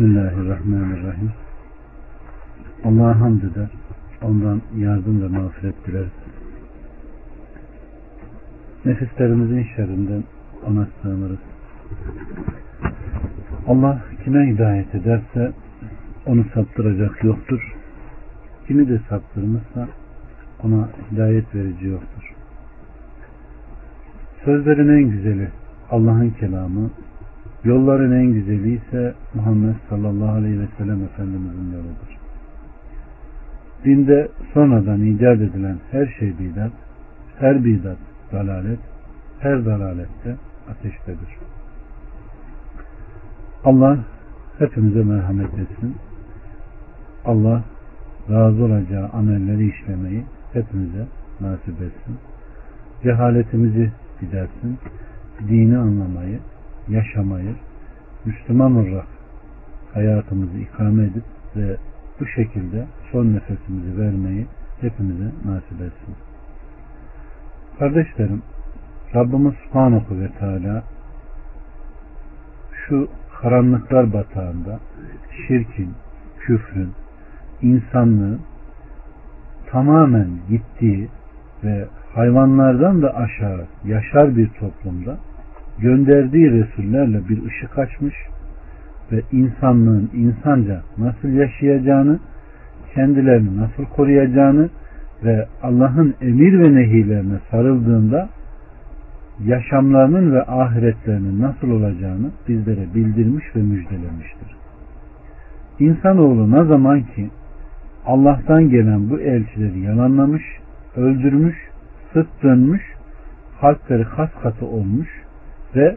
Bismillahirrahmanirrahim. Allah'a hamd eder. Ondan yardım ve mağfiret dileriz. Nefislerimizin şerrinden ona sığınırız. Allah kime hidayet ederse onu saptıracak yoktur. Kimi de saptırmışsa ona hidayet verici yoktur. Sözlerin en güzeli Allah'ın kelamı, Yolların en güzeli ise Muhammed sallallahu aleyhi ve sellem Efendimizin yoludur. Dinde sonradan icat edilen her şey bidat, her bidat dalalet, her dalalette ateştedir. Allah hepimize merhamet etsin. Allah razı olacağı amelleri işlemeyi hepimize nasip etsin. Cehaletimizi gidersin. Dini anlamayı, yaşamayı, Müslüman olarak hayatımızı ikame edip ve bu şekilde son nefesimizi vermeyi hepimize nasip etsin. Kardeşlerim, Rabbimiz Subhanahu ve Teala şu karanlıklar batağında şirkin, küfrün, insanlığın tamamen gittiği ve hayvanlardan da aşağı yaşar bir toplumda gönderdiği Resullerle bir ışık açmış ve insanlığın insanca nasıl yaşayacağını, kendilerini nasıl koruyacağını ve Allah'ın emir ve nehilerine sarıldığında yaşamlarının ve ahiretlerinin nasıl olacağını bizlere bildirmiş ve müjdelemiştir. İnsanoğlu ne zaman ki Allah'tan gelen bu elçileri yalanlamış, öldürmüş, sırt dönmüş, kalpleri kas katı olmuş ve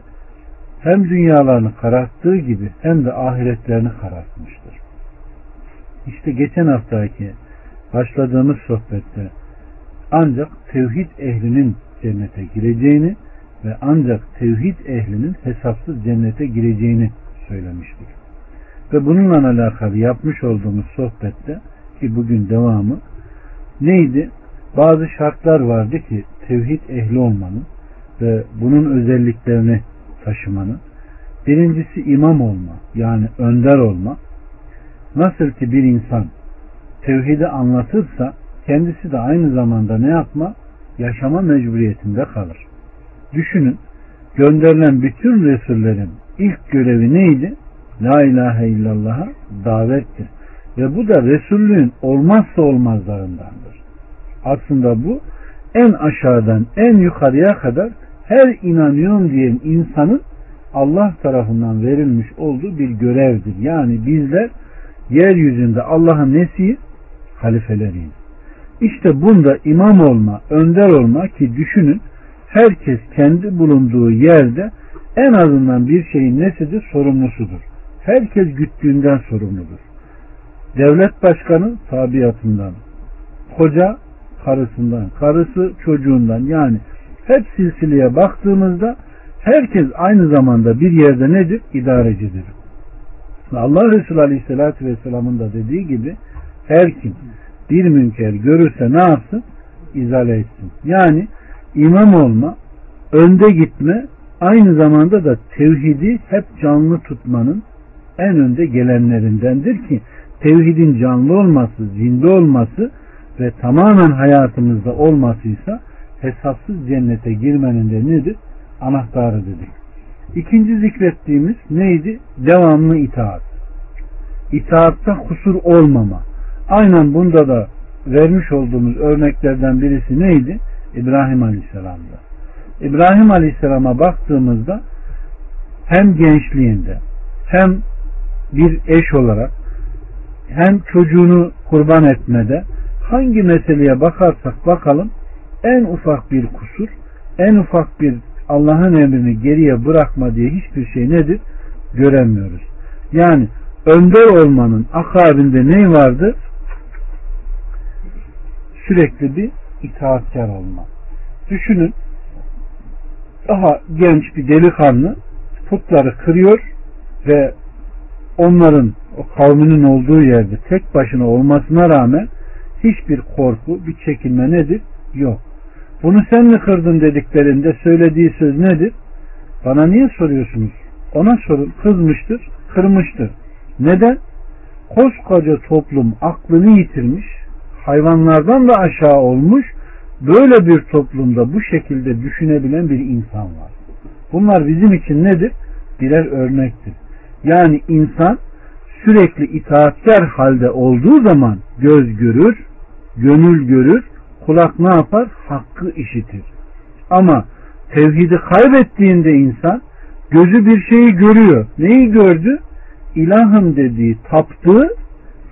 hem dünyalarını kararttığı gibi hem de ahiretlerini karartmıştır. İşte geçen haftaki başladığımız sohbette ancak tevhid ehlinin cennete gireceğini ve ancak tevhid ehlinin hesapsız cennete gireceğini söylemiştik. Ve bununla alakalı yapmış olduğumuz sohbette ki bugün devamı neydi? Bazı şartlar vardı ki tevhid ehli olmanın ve bunun özelliklerini taşımanın. Birincisi imam olma yani önder olma. Nasıl ki bir insan tevhidi anlatırsa kendisi de aynı zamanda ne yapma? Yaşama mecburiyetinde kalır. Düşünün gönderilen bütün Resullerin ilk görevi neydi? La ilahe illallah'a davettir. Ve bu da Resullüğün olmazsa olmazlarındandır. Aslında bu en aşağıdan en yukarıya kadar her inanıyorum diyen insanın Allah tarafından verilmiş olduğu bir görevdir. Yani bizler yeryüzünde Allah'ın nesiyiz? Halifeleriyiz. İşte bunda imam olma, önder olma ki düşünün herkes kendi bulunduğu yerde en azından bir şeyin nesidir? Sorumlusudur. Herkes güttüğünden sorumludur. Devlet başkanı tabiatından, koca karısından, karısı çocuğundan yani hep silsileye baktığımızda herkes aynı zamanda bir yerde nedir? İdarecidir. Allah Resulü Aleyhisselatü Vesselam'ın da dediği gibi her kim bir münker görürse ne yapsın? İzale etsin. Yani imam olma, önde gitme, aynı zamanda da tevhidi hep canlı tutmanın en önde gelenlerindendir ki tevhidin canlı olması, zinde olması ve tamamen hayatımızda olmasıysa hesapsız cennete girmenin de nedir? Anahtarı dedik. İkinci zikrettiğimiz neydi? Devamlı itaat. İtaatta kusur olmama. Aynen bunda da vermiş olduğumuz örneklerden birisi neydi? İbrahim Aleyhisselam'da. İbrahim Aleyhisselam'a baktığımızda hem gençliğinde hem bir eş olarak hem çocuğunu kurban etmede hangi meseleye bakarsak bakalım en ufak bir kusur, en ufak bir Allah'ın emrini geriye bırakma diye hiçbir şey nedir? Göremiyoruz. Yani önder olmanın akabinde ne vardı? Sürekli bir itaatkar olma. Düşünün daha genç bir delikanlı putları kırıyor ve onların o kavminin olduğu yerde tek başına olmasına rağmen hiçbir korku, bir çekinme nedir? Yok. Bunu sen mi kırdın dediklerinde söylediği söz nedir? Bana niye soruyorsunuz? Ona sorun. Kızmıştır, kırmıştır. Neden? Koskoca toplum aklını yitirmiş, hayvanlardan da aşağı olmuş, böyle bir toplumda bu şekilde düşünebilen bir insan var. Bunlar bizim için nedir? Birer örnektir. Yani insan sürekli itaatkar halde olduğu zaman göz görür, gönül görür, kulak ne yapar? Hakkı işitir. Ama tevhidi kaybettiğinde insan gözü bir şeyi görüyor. Neyi gördü? İlahım dediği, taptığı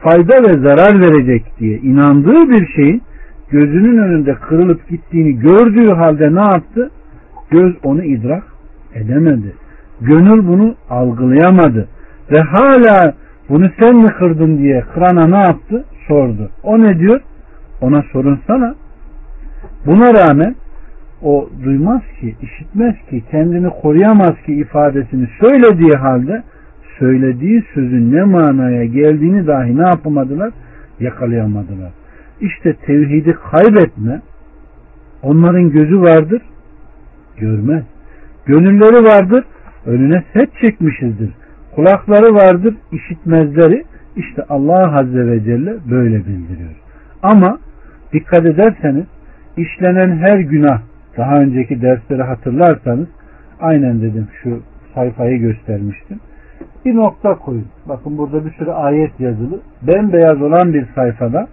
fayda ve zarar verecek diye inandığı bir şeyin gözünün önünde kırılıp gittiğini gördüğü halde ne yaptı? Göz onu idrak edemedi. Gönül bunu algılayamadı. Ve hala bunu sen mi kırdın diye kırana ne yaptı? Sordu. O ne diyor? Ona sorunsana. Buna rağmen o duymaz ki, işitmez ki, kendini koruyamaz ki ifadesini söylediği halde söylediği sözün ne manaya geldiğini dahi ne yapamadılar? Yakalayamadılar. İşte tevhidi kaybetme onların gözü vardır, görmez. Gönülleri vardır, önüne set çekmişizdir. Kulakları vardır, işitmezleri. İşte Allah Azze ve Celle böyle bildiriyor. Ama dikkat ederseniz işlenen her günah daha önceki dersleri hatırlarsanız aynen dedim şu sayfayı göstermiştim. Bir nokta koyun. Bakın burada bir sürü ayet yazılı. Bembeyaz olan bir sayfada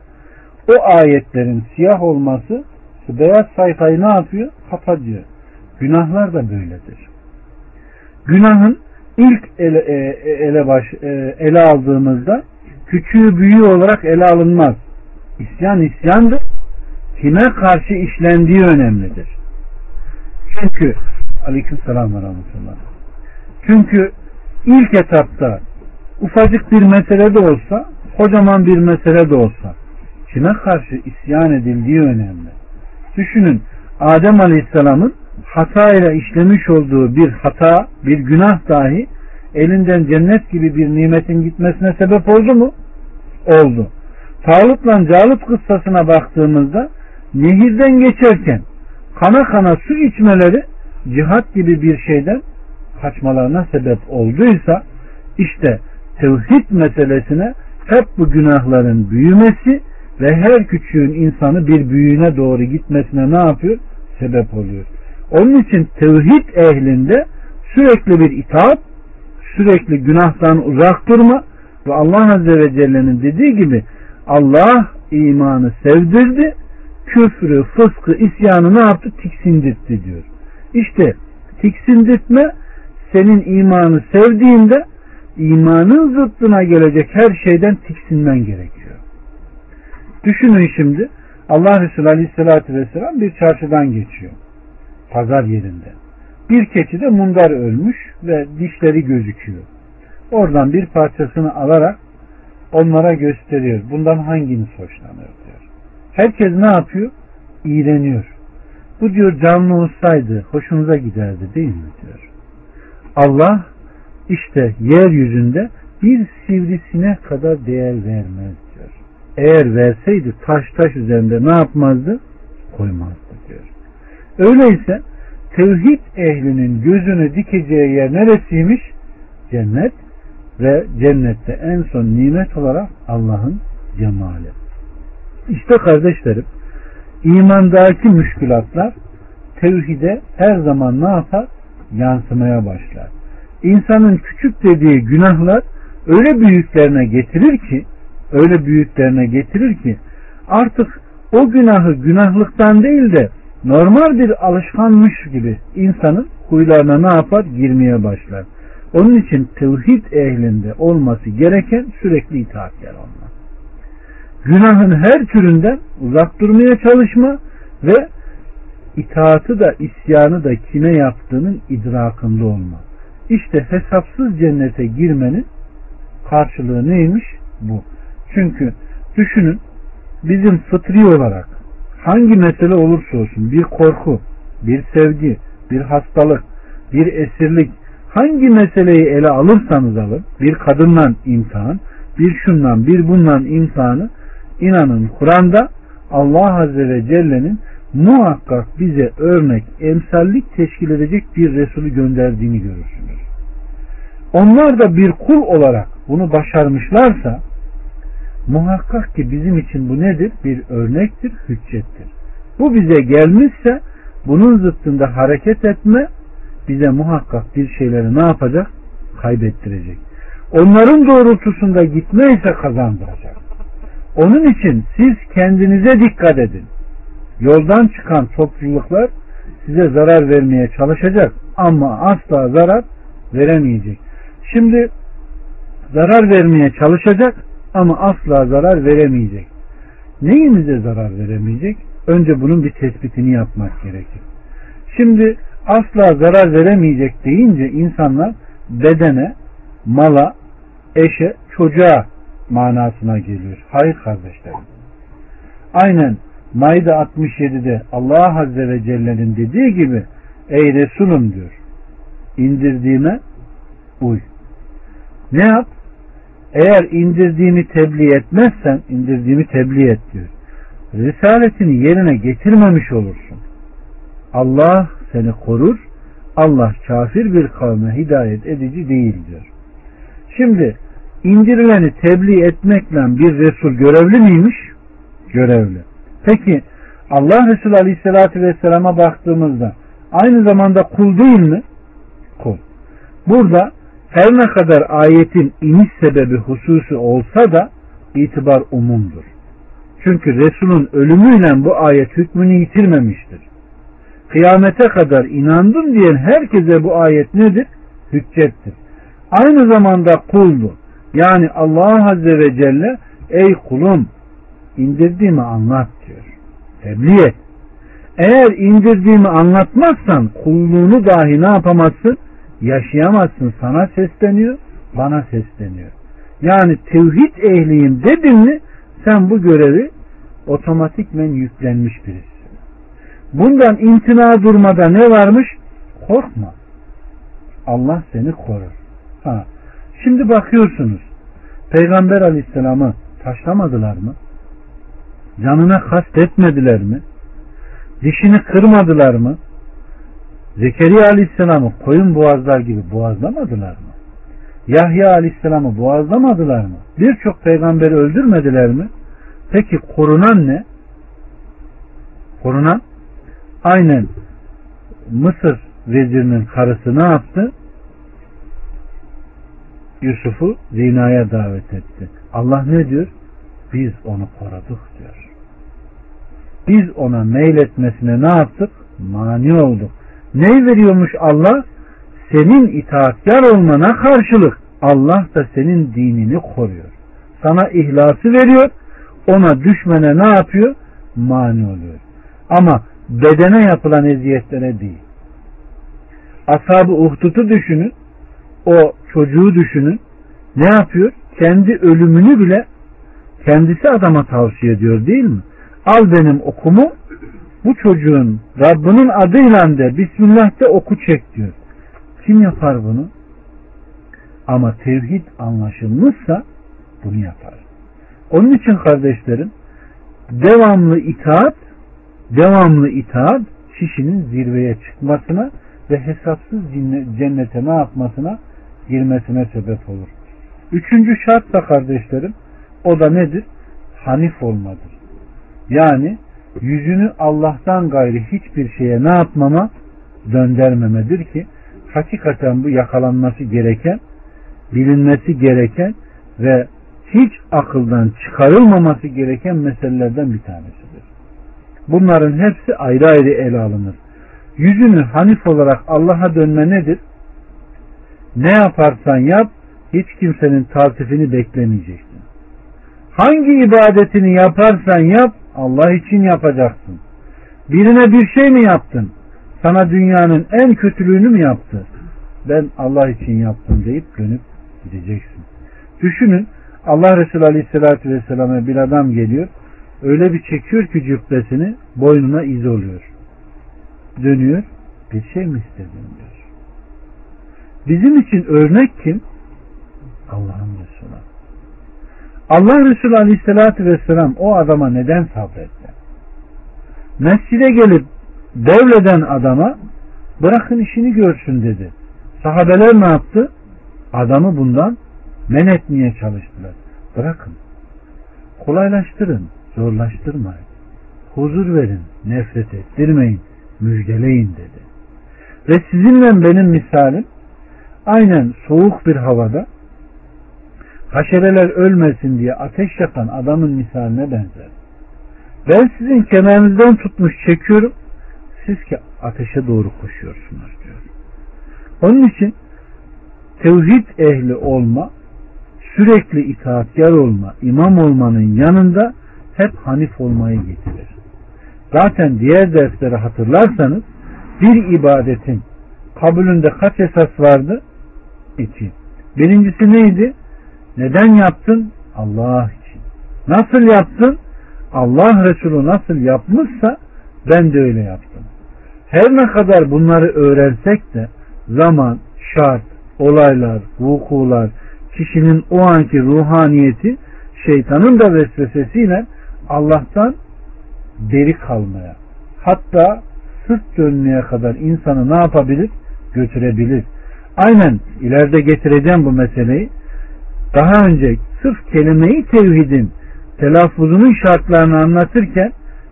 o ayetlerin siyah olması beyaz sayfayı ne yapıyor? Kapatıyor. Günahlar da böyledir. Günahın ilk ele, e, ele, baş, e, ele aldığımızda küçüğü büyüğü olarak ele alınmaz. İsyan isyandır. Kime karşı işlendiği önemlidir. Çünkü aleyküm selam ve rahmetullah. Çünkü ilk etapta ufacık bir mesele de olsa, kocaman bir mesele de olsa kime karşı isyan edildiği önemli. Düşünün Adem Aleyhisselam'ın hata ile işlemiş olduğu bir hata, bir günah dahi elinden cennet gibi bir nimetin gitmesine sebep oldu mu? Oldu. Talut'la Calut kıssasına baktığımızda nehirden geçerken kana kana su içmeleri cihat gibi bir şeyden kaçmalarına sebep olduysa işte tevhid meselesine hep bu günahların büyümesi ve her küçüğün insanı bir büyüğüne doğru gitmesine ne yapıyor? Sebep oluyor. Onun için tevhid ehlinde sürekli bir itaat, sürekli günahtan uzak durma ve Allah Azze ve Celle'nin dediği gibi Allah imanı sevdirdi, küfrü, fıskı, isyanı ne yaptı? Tiksindirtti diyor. İşte tiksindirtme senin imanı sevdiğinde imanın zıttına gelecek her şeyden tiksinmen gerekiyor. Düşünün şimdi Allah Resulü Aleyhisselatü Vesselam bir çarşıdan geçiyor. Pazar yerinde. Bir keçi de mundar ölmüş ve dişleri gözüküyor. Oradan bir parçasını alarak onlara gösteriyor. Bundan hanginiz hoşlanır diyor. Herkes ne yapıyor? İğreniyor. Bu diyor canlı olsaydı hoşunuza giderdi değil mi diyor. Allah işte yeryüzünde bir sivrisine kadar değer vermez diyor. Eğer verseydi taş taş üzerinde ne yapmazdı? Koymazdı diyor. Öyleyse tevhid ehlinin gözünü dikeceği yer neresiymiş? Cennet ve cennette en son nimet olarak Allah'ın cemali. İşte kardeşlerim imandaki müşkülatlar tevhide her zaman ne yapar? Yansımaya başlar. İnsanın küçük dediği günahlar öyle büyüklerine getirir ki öyle büyüklerine getirir ki artık o günahı günahlıktan değil de normal bir alışkanmış gibi insanın huylarına ne yapar? Girmeye başlar. Onun için tevhid ehlinde olması gereken sürekli itaatkar olmak. Günahın her türünden uzak durmaya çalışma ve itaatı da isyanı da kime yaptığının idrakında olma. İşte hesapsız cennete girmenin karşılığı neymiş? Bu. Çünkü düşünün bizim fıtri olarak hangi mesele olursa olsun bir korku, bir sevgi, bir hastalık, bir esirlik hangi meseleyi ele alırsanız alın bir kadından imtihan, bir şundan bir bundan imtihanı inanın Kur'an'da Allah Azze ve Celle'nin muhakkak bize örnek, emsallik teşkil edecek bir Resulü gönderdiğini görürsünüz. Onlar da bir kul olarak bunu başarmışlarsa muhakkak ki bizim için bu nedir? Bir örnektir, hüccettir. Bu bize gelmişse bunun zıttında hareket etme bize muhakkak bir şeyleri ne yapacak? Kaybettirecek. Onların doğrultusunda gitme ise kazandıracak. Onun için siz kendinize dikkat edin. Yoldan çıkan topluluklar size zarar vermeye çalışacak ama asla zarar veremeyecek. Şimdi zarar vermeye çalışacak ama asla zarar veremeyecek. Neyimize zarar veremeyecek? Önce bunun bir tespitini yapmak gerekir. Şimdi asla zarar veremeyecek deyince insanlar bedene, mala, eşe, çocuğa manasına geliyor. Hayır kardeşlerim. Aynen Maide 67'de Allah Azze ve Celle'nin dediği gibi ey Resulüm diyor. indirdiğime uy. Ne yap? Eğer indirdiğimi tebliğ etmezsen indirdiğimi tebliğ et diyor. Risaletini yerine getirmemiş olursun. Allah seni korur. Allah kafir bir kavme hidayet edici değil diyor. Şimdi indirileni tebliğ etmekle bir Resul görevli miymiş? Görevli. Peki Allah Resulü Aleyhisselatü Vesselam'a baktığımızda aynı zamanda kul değil mi? Kul. Burada her ne kadar ayetin iniş sebebi hususi olsa da itibar umumdur. Çünkü Resul'ün ölümüyle bu ayet hükmünü yitirmemiştir. Kıyamete kadar inandım diyen herkese bu ayet nedir? Hüccettir. Aynı zamanda kuldu. Yani Allah Azze ve Celle ey kulum indirdiğimi anlat diyor. Tebliğ et. Eğer indirdiğimi anlatmazsan kulluğunu dahi ne yapamazsın? Yaşayamazsın. Sana sesleniyor, bana sesleniyor. Yani tevhid ehliyim dedin mi sen bu görevi otomatikmen yüklenmiş birisin. Bundan imtina durmada ne varmış? Korkma. Allah seni korur. Ha. Şimdi bakıyorsunuz. Peygamber aleyhisselamı taşlamadılar mı? Canına kast etmediler mi? Dişini kırmadılar mı? Zekeriya aleyhisselamı koyun boğazlar gibi boğazlamadılar mı? Yahya aleyhisselamı boğazlamadılar mı? Birçok peygamberi öldürmediler mi? Peki korunan ne? Korunan aynen Mısır vezirinin karısı ne yaptı? Yusuf'u zinaya davet etti. Allah ne diyor? Biz onu koruduk diyor. Biz ona meyletmesine ne yaptık? Mani olduk. Ne veriyormuş Allah? Senin itaatkar olmana karşılık Allah da senin dinini koruyor. Sana ihlası veriyor. Ona düşmene ne yapıyor? Mani oluyor. Ama bedene yapılan eziyetlere değil. Ashab-ı Uhdud'u düşünün. O çocuğu düşünün. Ne yapıyor? Kendi ölümünü bile kendisi adama tavsiye ediyor değil mi? Al benim okumu bu çocuğun Rabbinin adıyla de Bismillah de oku çek diyor. Kim yapar bunu? Ama tevhid anlaşılmışsa bunu yapar. Onun için kardeşlerim devamlı itaat devamlı itaat kişinin zirveye çıkmasına ve hesapsız cennete ne yapmasına girmesine sebep olur. Üçüncü şart da kardeşlerim o da nedir? Hanif olmadır. Yani yüzünü Allah'tan gayri hiçbir şeye ne yapmama döndürmemedir ki hakikaten bu yakalanması gereken, bilinmesi gereken ve hiç akıldan çıkarılmaması gereken meselelerden bir tanesidir. Bunların hepsi ayrı ayrı ele alınır. Yüzünü hanif olarak Allah'a dönme nedir? Ne yaparsan yap, hiç kimsenin tartifini beklemeyeceksin. Hangi ibadetini yaparsan yap, Allah için yapacaksın. Birine bir şey mi yaptın? Sana dünyanın en kötülüğünü mü yaptı? Ben Allah için yaptım deyip dönüp gideceksin. Düşünün Allah Resulü Aleyhisselatü Vesselam'a bir adam geliyor. Öyle bir çekiyor ki cübbesini boynuna iz oluyor. Dönüyor. Bir şey mi istedin diyor. Bizim için örnek kim? Allah'ın Resulü. Allah Resulü Aleyhisselatü Vesselam o adama neden sabretti? Mescide gelip devleden adama bırakın işini görsün dedi. Sahabeler ne yaptı? Adamı bundan Men etmeye çalıştılar. Bırakın. Kolaylaştırın, zorlaştırmayın. Huzur verin, nefret ettirmeyin, müjdeleyin dedi. Ve sizinle benim misalim aynen soğuk bir havada haşereler ölmesin diye ateş yakan adamın misaline benzer. Ben sizin kenarınızdan tutmuş çekiyorum. Siz ki ateşe doğru koşuyorsunuz diyor. Onun için tevhid ehli olma, sürekli itaatkar olma, imam olmanın yanında hep hanif olmayı getirir. Zaten diğer dersleri hatırlarsanız bir ibadetin kabulünde kaç esas vardı? İki. Birincisi neydi? Neden yaptın? Allah için. Nasıl yaptın? Allah Resulü nasıl yapmışsa ben de öyle yaptım. Her ne kadar bunları öğrensek de zaman, şart, olaylar, vukular, kişinin o anki ruhaniyeti şeytanın da vesvesesiyle Allah'tan deri kalmaya hatta sırt dönmeye kadar insanı ne yapabilir? Götürebilir. Aynen ileride getireceğim bu meseleyi. Daha önce sırf kelimeyi tevhidin telaffuzunun şartlarını anlatırken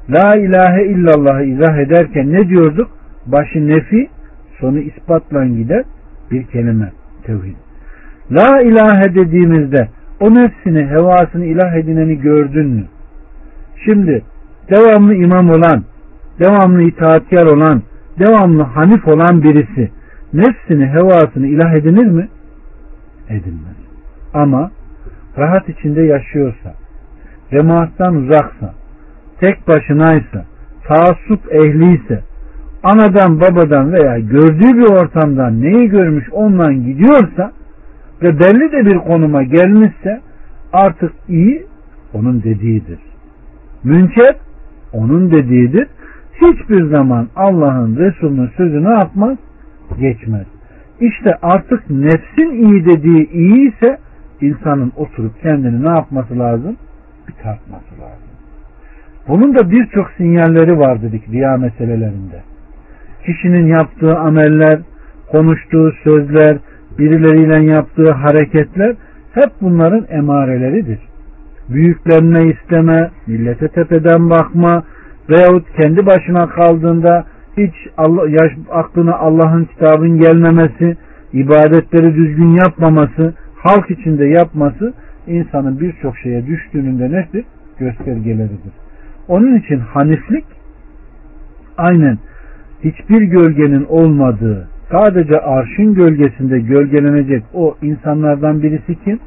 La ilahe illallah'ı izah ederken ne diyorduk? Başı nefi, sonu ispatla gider bir kelime tevhid. La ilahe dediğimizde o nefsini, hevasını ilah edineni gördün mü? Şimdi devamlı imam olan, devamlı itaatkar olan, devamlı hanif olan birisi nefsini, hevasını ilah edinir mi? Edinmez. Ama rahat içinde yaşıyorsa, cemaattan uzaksa, tek başınaysa, taassup ehliyse, anadan babadan veya gördüğü bir ortamdan neyi görmüş ondan gidiyorsa ve belli de bir konuma gelmişse artık iyi onun dediğidir. Münker onun dediğidir. Hiçbir zaman Allah'ın Resulünün sözü ne yapmaz? Geçmez. İşte artık nefsin iyi dediği iyi ise insanın oturup kendini ne yapması lazım? Bir tartması lazım. Bunun da birçok sinyalleri var dedik riya meselelerinde. Kişinin yaptığı ameller, konuştuğu sözler, birileriyle yaptığı hareketler hep bunların emareleridir. Büyüklerine isteme, millete tepeden bakma veyahut kendi başına kaldığında hiç Allah, yaş, aklına Allah'ın kitabın gelmemesi, ibadetleri düzgün yapmaması, halk içinde yapması insanın birçok şeye düştüğünün de nedir? Göstergeleridir. Onun için haniflik aynen hiçbir gölgenin olmadığı sadece arşın gölgesinde gölgelenecek o insanlardan birisi kim?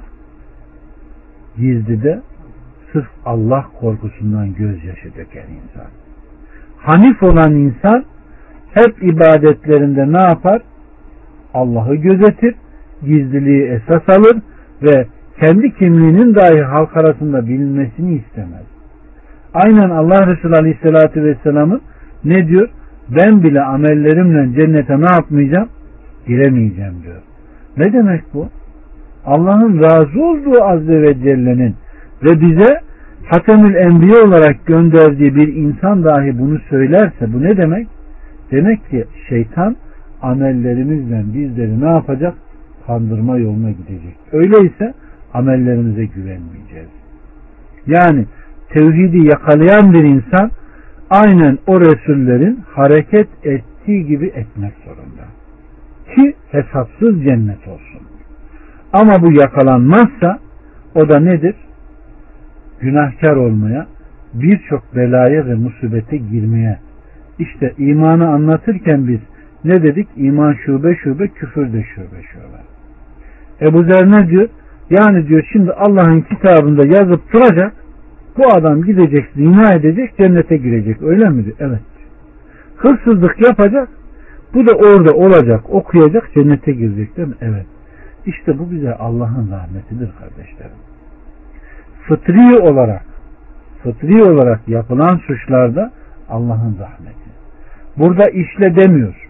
Gizlide sırf Allah korkusundan gözyaşı döken insan. Hanif olan insan hep ibadetlerinde ne yapar? Allah'ı gözetir, gizliliği esas alır ve kendi kimliğinin dahi halk arasında bilinmesini istemez. Aynen Allah Resulü Aleyhisselatü Vesselam'ın ne diyor? Ben bile amellerimle cennete ne yapmayacağım? Giremeyeceğim diyor. Ne demek bu? Allah'ın razı olduğu Azze ve Celle'nin ve bize Hatemül Enbiya olarak gönderdiği bir insan dahi bunu söylerse bu ne demek? Demek ki şeytan amellerimizle bizleri ne yapacak? Kandırma yoluna gidecek. Öyleyse amellerimize güvenmeyeceğiz. Yani tevhidi yakalayan bir insan aynen o Resullerin hareket ettiği gibi etmek zorunda. Ki hesapsız cennet olsun. Ama bu yakalanmazsa o da nedir? Günahkar olmaya, birçok belaya ve musibete girmeye. İşte imanı anlatırken biz ne dedik? İman şube şube, küfür de şube şube. Ebu Zer ne diyor? Yani diyor şimdi Allah'ın kitabında yazıp duracak bu adam gidecek, zina edecek, cennete girecek. Öyle mi diyor? Evet. Hırsızlık yapacak, bu da orada olacak, okuyacak, cennete girecek değil mi? Evet. İşte bu bize Allah'ın rahmetidir kardeşlerim. Fıtri olarak, fıtri olarak yapılan suçlarda Allah'ın rahmeti. Burada işle demiyor.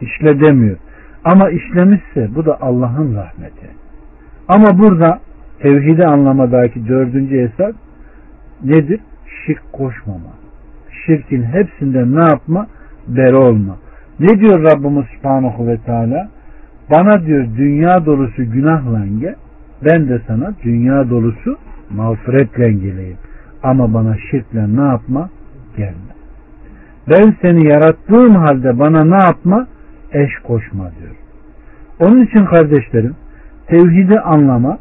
İşle demiyor. Ama işlemişse bu da Allah'ın rahmeti. Ama burada tevhidi anlamadaki dördüncü esas nedir? Şirk koşmama. Şirkin hepsinden ne yapma? Beri olma. Ne diyor Rabbimiz Subhanahu ve Teala? Bana diyor dünya dolusu günahla gel. ben de sana dünya dolusu mağfiretle geleyim. Ama bana şirkle ne yapma? Gelme. Ben seni yarattığım halde bana ne yapma? Eş koşma diyor. Onun için kardeşlerim tevhidi anlama,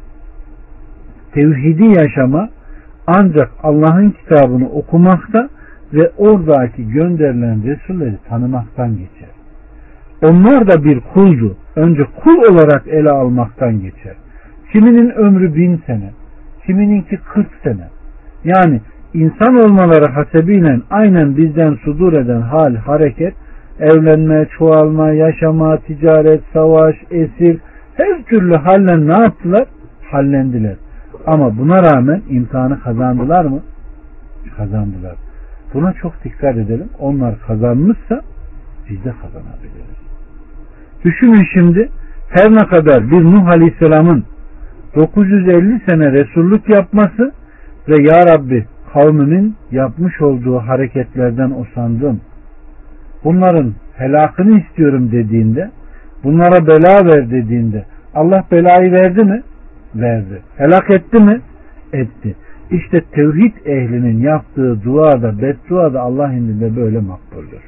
tevhidi yaşama ancak Allah'ın kitabını okumakta ve oradaki gönderilen Resulleri tanımaktan geçer. Onlar da bir kuldu. Önce kul olarak ele almaktan geçer. Kiminin ömrü bin sene, kimininki kırk sene. Yani insan olmaları hasebiyle aynen bizden sudur eden hal, hareket, evlenme, çoğalma, yaşama, ticaret, savaş, esir, her türlü halle ne yaptılar? Hallendiler. Ama buna rağmen imtihanı kazandılar mı? Kazandılar. Buna çok dikkat edelim. Onlar kazanmışsa biz de kazanabiliriz. Düşünün şimdi her ne kadar bir Nuh Aleyhisselam'ın 950 sene Resullük yapması ve Ya Rabbi kavminin yapmış olduğu hareketlerden usandım. Bunların helakını istiyorum dediğinde bunlara bela ver dediğinde Allah belayı verdi mi? Verdi. Helak etti mi? Etti. İşte tevhid ehlinin yaptığı dua da beddua da Allah indinde böyle makbuldür.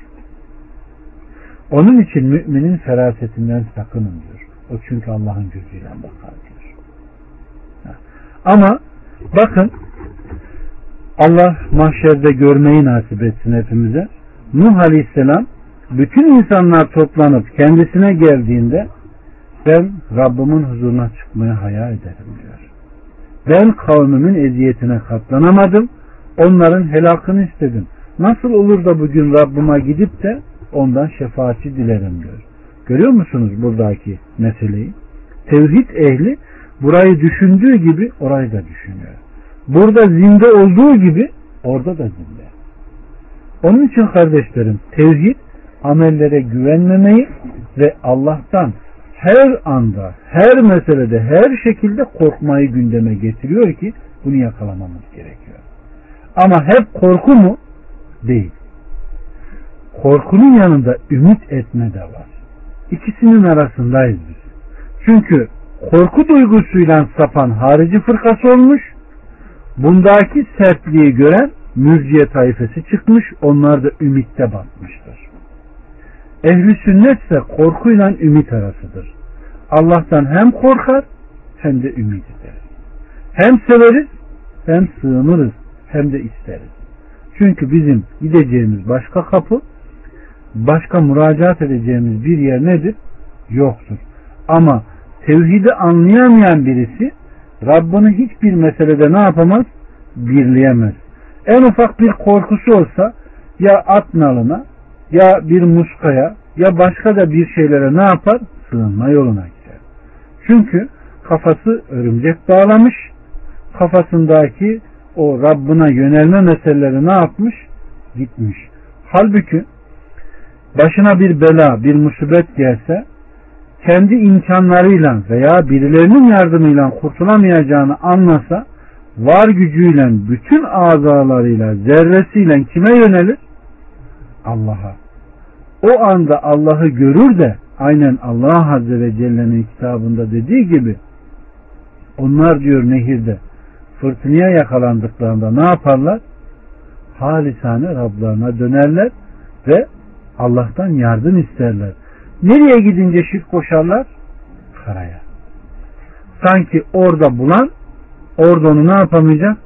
Onun için müminin ferasetinden sakının diyor. O çünkü Allah'ın gözüyle bakar. Ama bakın Allah mahşerde görmeyi nasip etsin hepimize. Nuh Aleyhisselam bütün insanlar toplanıp kendisine geldiğinde ben Rabbimin huzuruna çıkmaya hayal ederim diyor. Ben kavmimin eziyetine katlanamadım. Onların helakını istedim. Nasıl olur da bugün Rabbime gidip de ondan şefaatçi dilerim diyor. Görüyor musunuz buradaki meseleyi? Tevhid ehli burayı düşündüğü gibi orayı da düşünüyor. Burada zinde olduğu gibi orada da zinde. Onun için kardeşlerim tevhid amellere güvenmemeyi ve Allah'tan her anda, her meselede, her şekilde korkmayı gündeme getiriyor ki bunu yakalamamız gerekiyor. Ama hep korku mu? Değil. Korkunun yanında ümit etme de var. İkisinin arasındayız biz. Çünkü korku duygusuyla sapan harici fırkası olmuş, bundaki sertliği gören mürciye tayfesi çıkmış, onlar da ümitte batmıştır. Ehli sünnet ise korkuyla ümit arasıdır. Allah'tan hem korkar hem de ümit ederiz. Hem severiz hem sığınırız hem de isteriz. Çünkü bizim gideceğimiz başka kapı, başka müracaat edeceğimiz bir yer nedir? Yoktur. Ama tevhidi anlayamayan birisi Rabbini hiçbir meselede ne yapamaz? Birleyemez. En ufak bir korkusu olsa ya at nalına ya bir muskaya ya başka da bir şeylere ne yapar? Sığınma yoluna gider. Çünkü kafası örümcek bağlamış, kafasındaki o Rabbına yönelme meseleleri ne yapmış? Gitmiş. Halbuki başına bir bela, bir musibet gelse kendi imkanlarıyla veya birilerinin yardımıyla kurtulamayacağını anlasa var gücüyle bütün azalarıyla zerresiyle kime yönelir? Allah'a. O anda Allah'ı görür de aynen Allah Azze ve Celle'nin kitabında dediği gibi onlar diyor nehirde fırtınaya yakalandıklarında ne yaparlar? Halisane Rablarına dönerler ve Allah'tan yardım isterler. Nereye gidince şirk koşarlar? Karaya. Sanki orada bulan orada onu ne yapamayacak?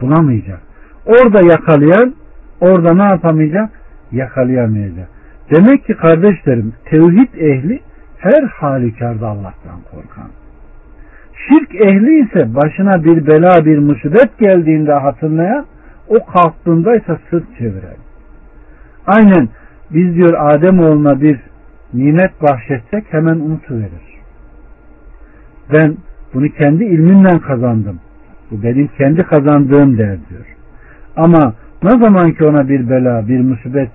Bulamayacak. Orada yakalayan orada ne yapamayacak? Yakalayamayacak. Demek ki kardeşlerim tevhid ehli her halükarda Allah'tan korkan. Şirk ehli ise başına bir bela bir musibet geldiğinde hatırlayan o kalktığında ise sırt çeviren. Aynen biz diyor Adem oğluna bir nimet bahşetsek hemen unutuverir. Ben bunu kendi ilmimle kazandım. Bu benim kendi kazandığım der diyor. Ama ne zaman ki ona bir bela, bir musibet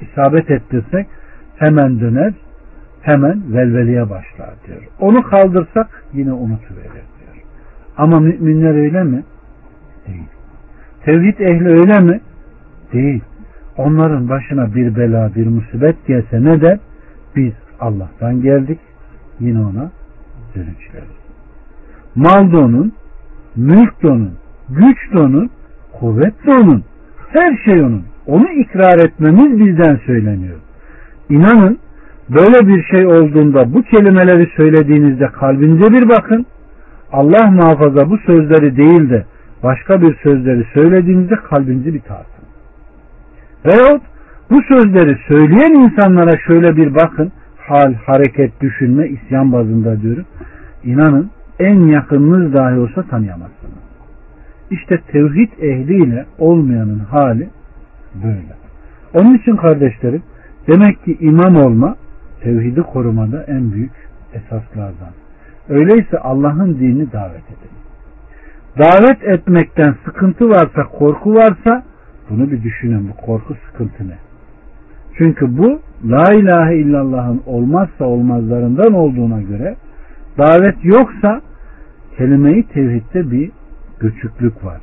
isabet ettirsek hemen döner, hemen velveliye başlar diyor. Onu kaldırsak yine unutuverir diyor. Ama müminler öyle mi? Değil. Tevhid ehli öyle mi? Değil. Onların başına bir bela, bir musibet gelse ne der? Biz Allah'tan geldik, yine ona dönüşleriz. Mal da onun, mülk de onun, güç de onun, kuvvet de onun, her şey onun. Onu ikrar etmemiz bizden söyleniyor. İnanın böyle bir şey olduğunda bu kelimeleri söylediğinizde kalbinize bir bakın. Allah muhafaza bu sözleri değil de başka bir sözleri söylediğinizde kalbinizi bir tartın. Veyahut bu sözleri söyleyen insanlara şöyle bir bakın. Hal, hareket, düşünme, isyan bazında diyorum. İnanın en yakınınız dahi olsa tanıyamazsınız. İşte tevhid ehliyle olmayanın hali böyle. Onun için kardeşlerim demek ki imam olma tevhidi korumada en büyük esaslardan. Öyleyse Allah'ın dinini davet edin. Davet etmekten sıkıntı varsa, korku varsa bunu bir düşünün. Bu korku sıkıntı ne? Çünkü bu La ilahe illallah'ın olmazsa olmazlarından olduğuna göre davet yoksa kelime-i tevhidde bir göçüklük var.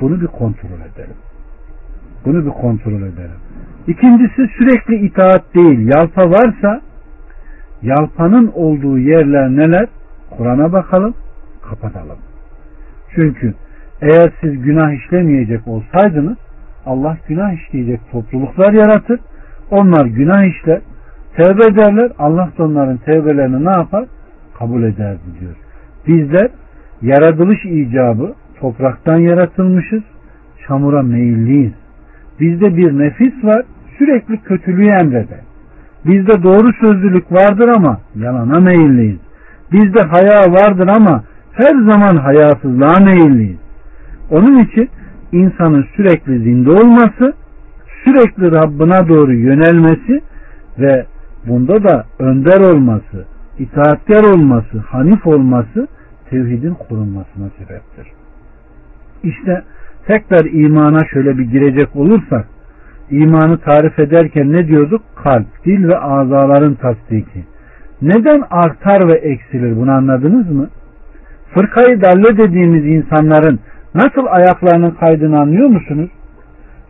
Bunu bir kontrol edelim. Bunu bir kontrol edelim. İkincisi sürekli itaat değil. Yalpa varsa yalpanın olduğu yerler neler? Kur'an'a bakalım, kapatalım. Çünkü eğer siz günah işlemeyecek olsaydınız Allah günah işleyecek topluluklar yaratır. Onlar günah işler, tevbe ederler. Allah da onların tevbelerini ne yapar? Kabul ederdi diyor. Bizler yaratılış icabı topraktan yaratılmışız. Çamura meyilliyiz. Bizde bir nefis var. Sürekli kötülüğü emreder. Bizde doğru sözlülük vardır ama yalana meyilliyiz. Bizde haya vardır ama her zaman hayasızlığa meyilliyiz. Onun için insanın sürekli zinde olması, sürekli Rabbına doğru yönelmesi ve bunda da önder olması, itaatkar olması, hanif olması tevhidin korunmasına sebeptir. İşte tekrar imana şöyle bir girecek olursak imanı tarif ederken ne diyorduk? Kalp, dil ve azaların tasdiki. Neden artar ve eksilir bunu anladınız mı? Fırkayı dalle dediğimiz insanların nasıl ayaklarının kaydını anlıyor musunuz?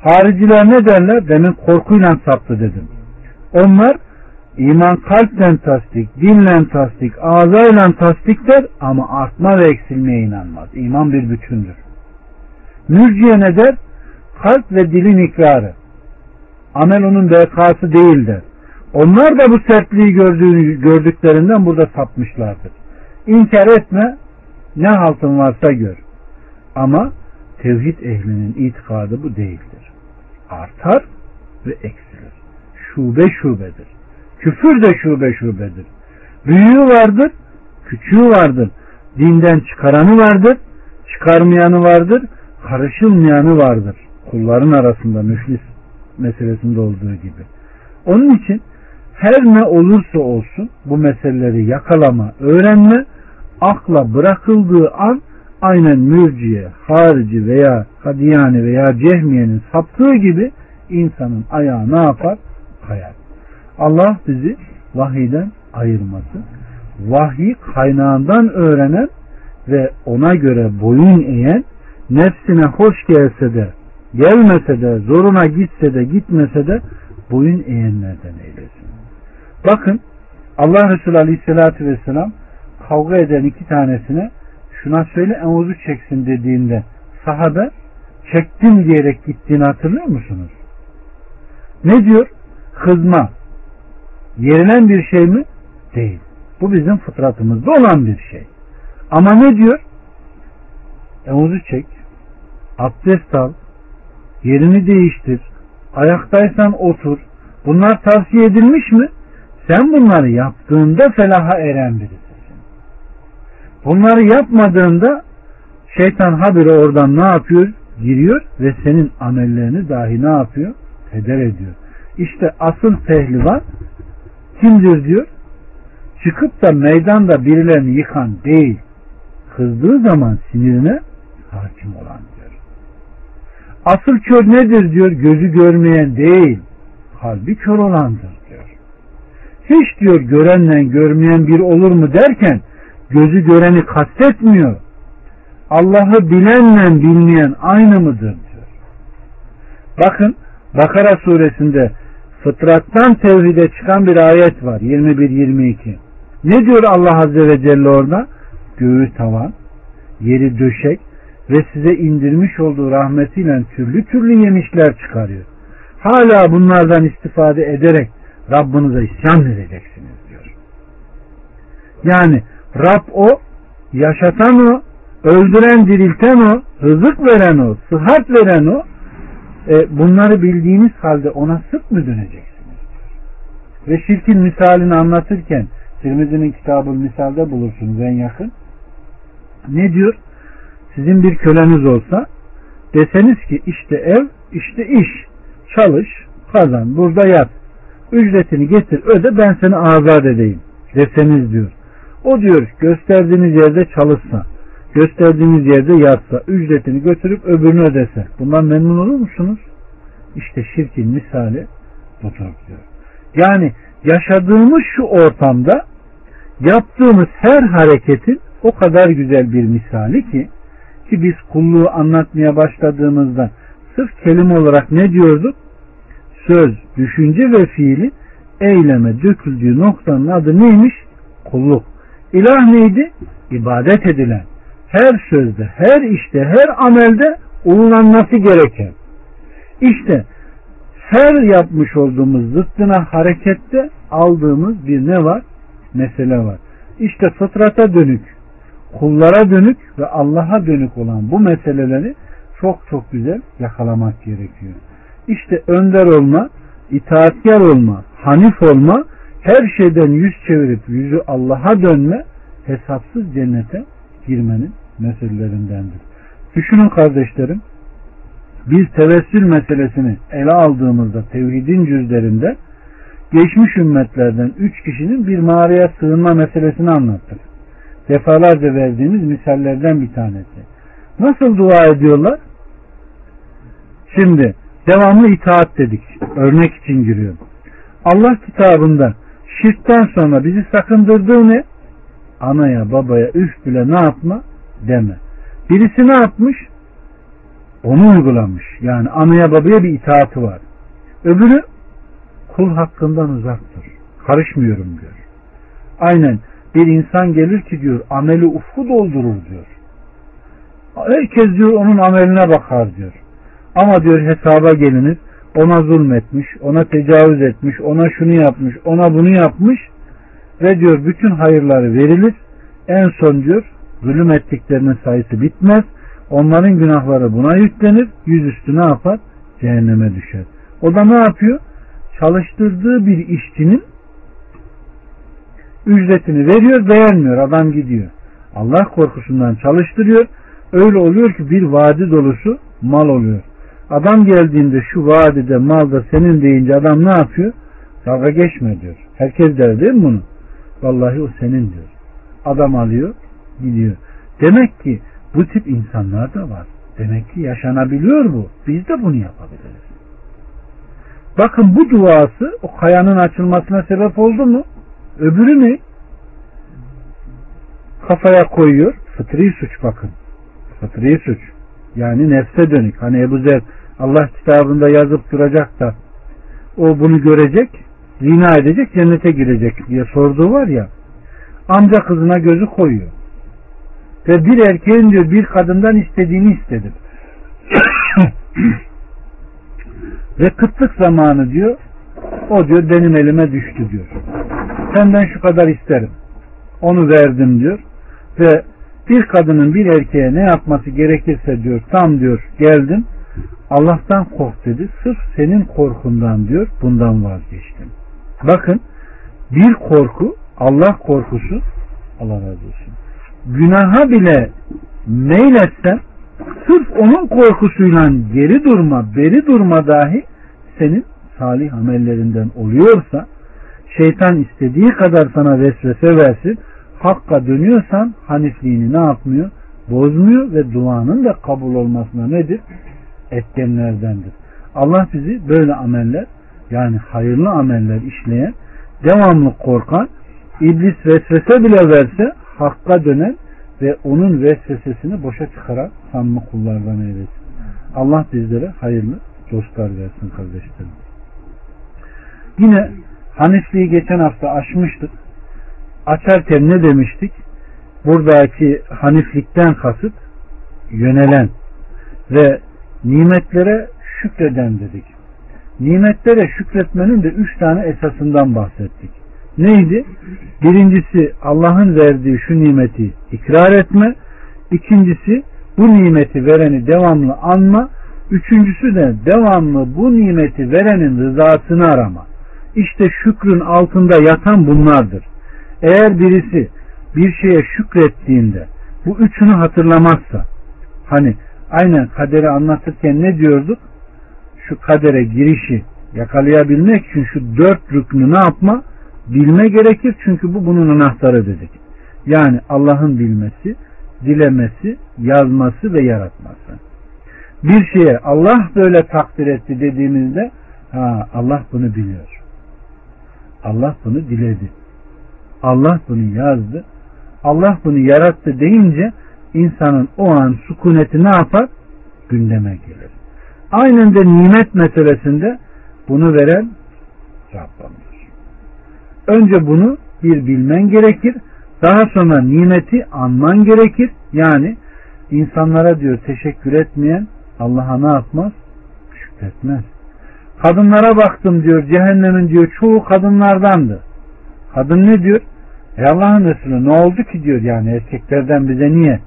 Hariciler ne derler? Demin korkuyla saptı dedim. Onlar iman kalpten tasdik, dinle tasdik, ağzayla tasdik der ama artma ve eksilmeye inanmaz. İman bir bütündür. Mürciye ne der? Kalp ve dilin ikrarı. Amel onun bekası değildir. Onlar da bu sertliği gördüğünü, gördüklerinden burada sapmışlardır. İnkar etme, ne haltın varsa gör. Ama tevhid ehlinin itikadı bu değildir. Artar ve eksilir. Şube şubedir. Küfür de şube şubedir. Büyüğü vardır, küçüğü vardır. Dinden çıkaranı vardır, çıkarmayanı vardır, karışılmayanı vardır. Kulların arasında müflis meselesinde olduğu gibi. Onun için her ne olursa olsun bu meseleleri yakalama, öğrenme, akla bırakıldığı an aynen mürciye, harici veya kadiyani veya cehmiyenin saptığı gibi insanın ayağı ne yapar? Kayar. Allah bizi vahiyden ayırmasın. Vahiy kaynağından öğrenen ve ona göre boyun eğen, nefsine hoş gelse de, gelmese de, zoruna gitse de, gitmese de boyun eğenlerden eylesin. Bakın Allah Resulü Aleyhisselatü Vesselam kavga eden iki tanesine şuna söyle emuzu çeksin dediğinde sahabe çektim diyerek gittiğini hatırlıyor musunuz? Ne diyor? Kızma. Yerilen bir şey mi? Değil. Bu bizim fıtratımızda olan bir şey. Ama ne diyor? Emuzu çek. Abdest al. Yerini değiştir. Ayaktaysan otur. Bunlar tavsiye edilmiş mi? Sen bunları yaptığında felaha eren birisisin. Bunları yapmadığında şeytan habire oradan ne yapıyor? Giriyor ve senin amellerini dahi ne yapıyor? Heder ediyor. İşte asıl pehlivan kimdir diyor? Çıkıp da meydanda birilerini yıkan değil. Kızdığı zaman sinirine hakim olan diyor. Asıl kör nedir diyor? Gözü görmeyen değil. Kalbi kör olandır hiç diyor görenle görmeyen bir olur mu derken gözü göreni kastetmiyor. Allah'ı bilenle bilmeyen aynı mıdır diyor. Bakın Bakara suresinde fıtrattan tevhide çıkan bir ayet var 21-22. Ne diyor Allah Azze ve Celle orada? Göğü tavan, yeri döşek ve size indirmiş olduğu rahmetiyle türlü türlü yemişler çıkarıyor. Hala bunlardan istifade ederek Rabbinize isyan edeceksiniz diyor. Yani Rab o, yaşatan o, öldüren dirilten o, rızık veren o, sıhhat veren o. E, bunları bildiğiniz halde ona sık mı döneceksiniz? Ve şirkin misalini anlatırken Tirmizi'nin kitabı misalde bulursunuz en yakın. Ne diyor? Sizin bir köleniz olsa deseniz ki işte ev, işte iş, çalış, kazan, burada yat. Ücretini getir, öde ben seni azat edeyim deseniz diyor. O diyor gösterdiğiniz yerde çalışsa, gösterdiğiniz yerde yatsa, ücretini götürüp öbürünü ödese. Bundan memnun olur musunuz? İşte şirkin misali budur diyor. Yani yaşadığımız şu ortamda yaptığımız her hareketin o kadar güzel bir misali ki ki biz kulluğu anlatmaya başladığımızda sırf kelime olarak ne diyorduk? Söz, düşünce ve fiili eyleme döküldüğü noktanın adı neymiş? Kulluk. İlah neydi? İbadet edilen. Her sözde, her işte, her amelde uygulanması gereken. İşte her yapmış olduğumuz zıttına harekette aldığımız bir ne var? Mesele var. İşte fıtrata dönük, kullara dönük ve Allah'a dönük olan bu meseleleri çok çok güzel yakalamak gerekiyor. İşte önder olma, itaatkar olma, hanif olma, her şeyden yüz çevirip yüzü Allah'a dönme, hesapsız cennete girmenin meselelerindendir. Düşünün kardeşlerim, biz tevessül meselesini ele aldığımızda tevhidin cüzlerinde geçmiş ümmetlerden üç kişinin bir mağaraya sığınma meselesini anlattık. Defalarca verdiğimiz misallerden bir tanesi. Nasıl dua ediyorlar? Şimdi devamlı itaat dedik. Örnek için giriyorum. Allah kitabında şirkten sonra bizi sakındırdığı ne? Anaya babaya üf bile ne yapma? Deme. Birisi ne yapmış? Onu uygulamış. Yani anaya babaya bir itaati var. Öbürü kul hakkından uzaktır. Karışmıyorum diyor. Aynen bir insan gelir ki diyor ameli ufku doldurur diyor. Herkes diyor onun ameline bakar diyor. Ama diyor hesaba gelinir ona zulmetmiş, ona tecavüz etmiş, ona şunu yapmış, ona bunu yapmış ve diyor bütün hayırları verilir. En son diyor zulüm ettiklerinin sayısı bitmez. Onların günahları buna yüklenir. Yüzüstü ne yapar? Cehenneme düşer. O da ne yapıyor? Çalıştırdığı bir işçinin ücretini veriyor, beğenmiyor. Adam gidiyor. Allah korkusundan çalıştırıyor. Öyle oluyor ki bir vadi dolusu mal oluyor. Adam geldiğinde şu vadide malda senin deyince adam ne yapıyor? Dalga geçme diyor. Herkes der değil mi bunu? Vallahi o senin diyor. Adam alıyor, gidiyor. Demek ki bu tip insanlar da var. Demek ki yaşanabiliyor bu. Biz de bunu yapabiliriz. Bakın bu duası o kayanın açılmasına sebep oldu mu? Öbürü ne? Kafaya koyuyor. Fıtri suç bakın. Fıtri suç. Yani nefse dönük. Hani Ebu Zer Allah kitabında yazıp duracak da o bunu görecek, zina edecek, cennete girecek diye sorduğu var ya amca kızına gözü koyuyor. Ve bir erkeğin diyor bir kadından istediğini istedim. Ve kıtlık zamanı diyor o diyor benim elime düştü diyor. Senden şu kadar isterim. Onu verdim diyor. Ve bir kadının bir erkeğe ne yapması gerekirse diyor tam diyor geldim. Allah'tan kork dedi. Sırf senin korkundan diyor bundan vazgeçtim. Bakın bir korku Allah korkusu Allah razı olsun. Günaha bile meyletsen sırf onun korkusuyla geri durma, beri durma dahi senin salih amellerinden oluyorsa şeytan istediği kadar sana vesvese versin hakka dönüyorsan hanifliğini ne yapmıyor? Bozmuyor ve duanın da kabul olmasına nedir? Etkenlerdendir. Allah bizi böyle ameller yani hayırlı ameller işleyen, devamlı korkan, iblis vesvese bile verse hakka dönen ve onun vesvesesini boşa çıkaran sanma kullardan eylesin. Allah bizlere hayırlı dostlar versin kardeşlerim. Yine Hanifliği geçen hafta açmıştık. Açarken ne demiştik? buradaki haniflikten kasıt yönelen ve nimetlere şükreden dedik. Nimetlere şükretmenin de üç tane esasından bahsettik. Neydi? Birincisi Allah'ın verdiği şu nimeti ikrar etme. İkincisi bu nimeti vereni devamlı anma. Üçüncüsü de devamlı bu nimeti verenin rızasını arama. İşte şükrün altında yatan bunlardır. Eğer birisi bir şeye şükrettiğinde bu üçünü hatırlamazsa hani aynen kaderi anlatırken ne diyorduk? Şu kadere girişi yakalayabilmek için şu dört rüknü ne yapma? Bilme gerekir çünkü bu bunun anahtarı dedik. Yani Allah'ın bilmesi, dilemesi, yazması ve yaratması. Bir şeye Allah böyle takdir etti dediğimizde ha, Allah bunu biliyor. Allah bunu diledi. Allah bunu yazdı. Allah bunu yarattı deyince insanın o an sükuneti ne yapar? Gündeme gelir. Aynen de nimet meselesinde bunu veren Rabbimdir. Önce bunu bir bilmen gerekir. Daha sonra nimeti anman gerekir. Yani insanlara diyor teşekkür etmeyen Allah'a ne yapmaz? Şükretmez. Kadınlara baktım diyor cehennemin diyor çoğu kadınlardandı. Kadın ne diyor? E Allah'ın Resulü ne oldu ki diyor yani erkeklerden bize niye?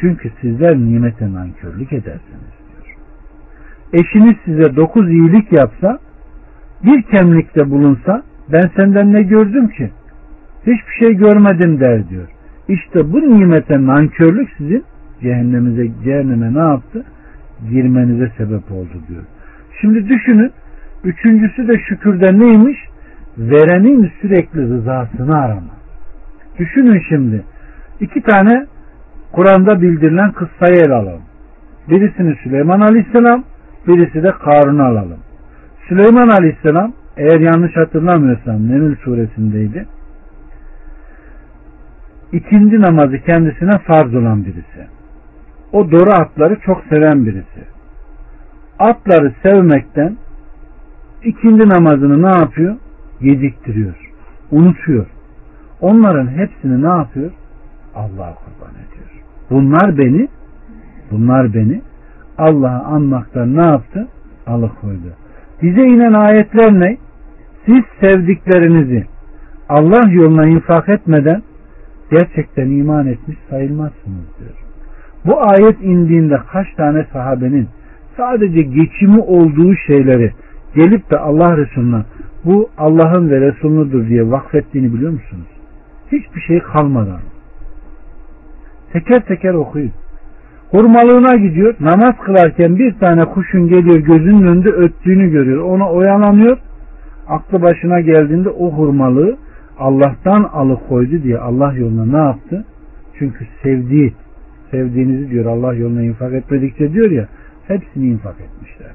Çünkü sizler nimete nankörlük edersiniz diyor. Eşiniz size dokuz iyilik yapsa bir kemlikte bulunsa ben senden ne gördüm ki? Hiçbir şey görmedim der diyor. İşte bu nimete nankörlük sizin cehennemize, cehenneme ne yaptı? Girmenize sebep oldu diyor. Şimdi düşünün. Üçüncüsü de şükürde neymiş? Verenin sürekli rızasını arama. Düşünün şimdi. iki tane Kur'an'da bildirilen kıssayı ele alalım. Birisini Süleyman Aleyhisselam, birisi de Karun'u alalım. Süleyman Aleyhisselam eğer yanlış hatırlamıyorsam Neml suresindeydi. İkindi namazı kendisine farz olan birisi. O doğru atları çok seven birisi. Atları sevmekten ikindi namazını ne yapıyor? Geciktiriyor. Unutuyor. Onların hepsini ne yapıyor? Allah'a kurban ediyor. Bunlar beni bunlar beni Allah'ı anmaktan ne yaptı? Alıkoydu. Bize inen ayetler ne? Siz sevdiklerinizi Allah yoluna infak etmeden gerçekten iman etmiş sayılmazsınız diyor. Bu ayet indiğinde kaç tane sahabenin sadece geçimi olduğu şeyleri gelip de Allah Resulü'ne bu Allah'ın ve Resulü'nüdür diye vakfettiğini biliyor musunuz? Hiçbir şey kalmadan. Teker teker okuyun. Hurmalığına gidiyor. Namaz kılarken bir tane kuşun geliyor gözünün önünde öttüğünü görüyor. Ona oyalanıyor. Aklı başına geldiğinde o hurmalığı Allah'tan alıkoydu diye Allah yoluna ne yaptı? Çünkü sevdiği, sevdiğinizi diyor Allah yoluna infak etmedikçe diyor ya hepsini infak etmişler.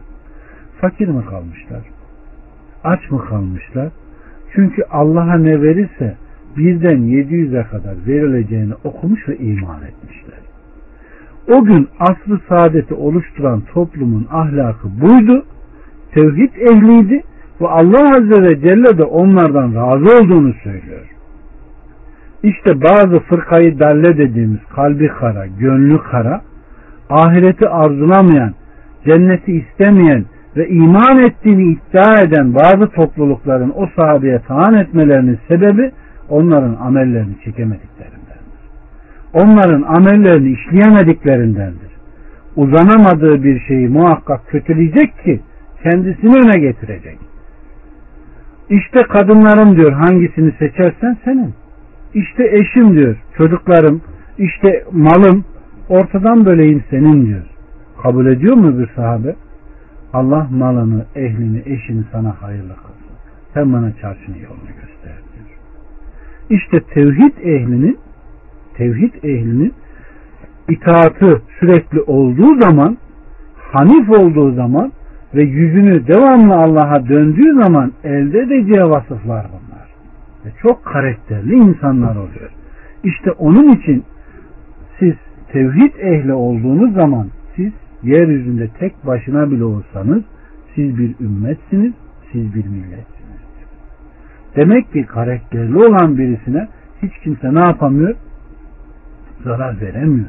Fakir mi kalmışlar? Aç mı kalmışlar? Çünkü Allah'a ne verirse birden 700'e kadar verileceğini okumuş ve iman etmişler. O gün aslı saadeti oluşturan toplumun ahlakı buydu. Tevhid ehliydi ve Allah Azze ve Celle de onlardan razı olduğunu söylüyor. İşte bazı fırkayı dalle dediğimiz kalbi kara, gönlü kara, ahireti arzulamayan, cenneti istemeyen ve iman ettiğini iddia eden bazı toplulukların o sahabeye taan etmelerinin sebebi onların amellerini çekemediklerindendir. Onların amellerini işleyemediklerindendir. Uzanamadığı bir şeyi muhakkak kötüleyecek ki kendisini öne getirecek. İşte kadınlarım diyor hangisini seçersen senin. İşte eşim diyor çocuklarım işte malım ortadan böleyim senin diyor. Kabul ediyor mu bir sahabe? Allah malını, ehlini, eşini sana hayırlı kılsın. Sen bana çarşını yolunu göster diyor. İşte tevhid ehlinin tevhid ehlinin itaatı sürekli olduğu zaman hanif olduğu zaman ve yüzünü devamlı Allah'a döndüğü zaman elde edeceği vasıflar bunlar. Ve çok karakterli insanlar oluyor. İşte onun için siz tevhid ehli olduğunuz zaman siz yeryüzünde tek başına bile olsanız siz bir ümmetsiniz, siz bir milletsiniz. Demek ki karakterli olan birisine hiç kimse ne yapamıyor? zarar veremiyor.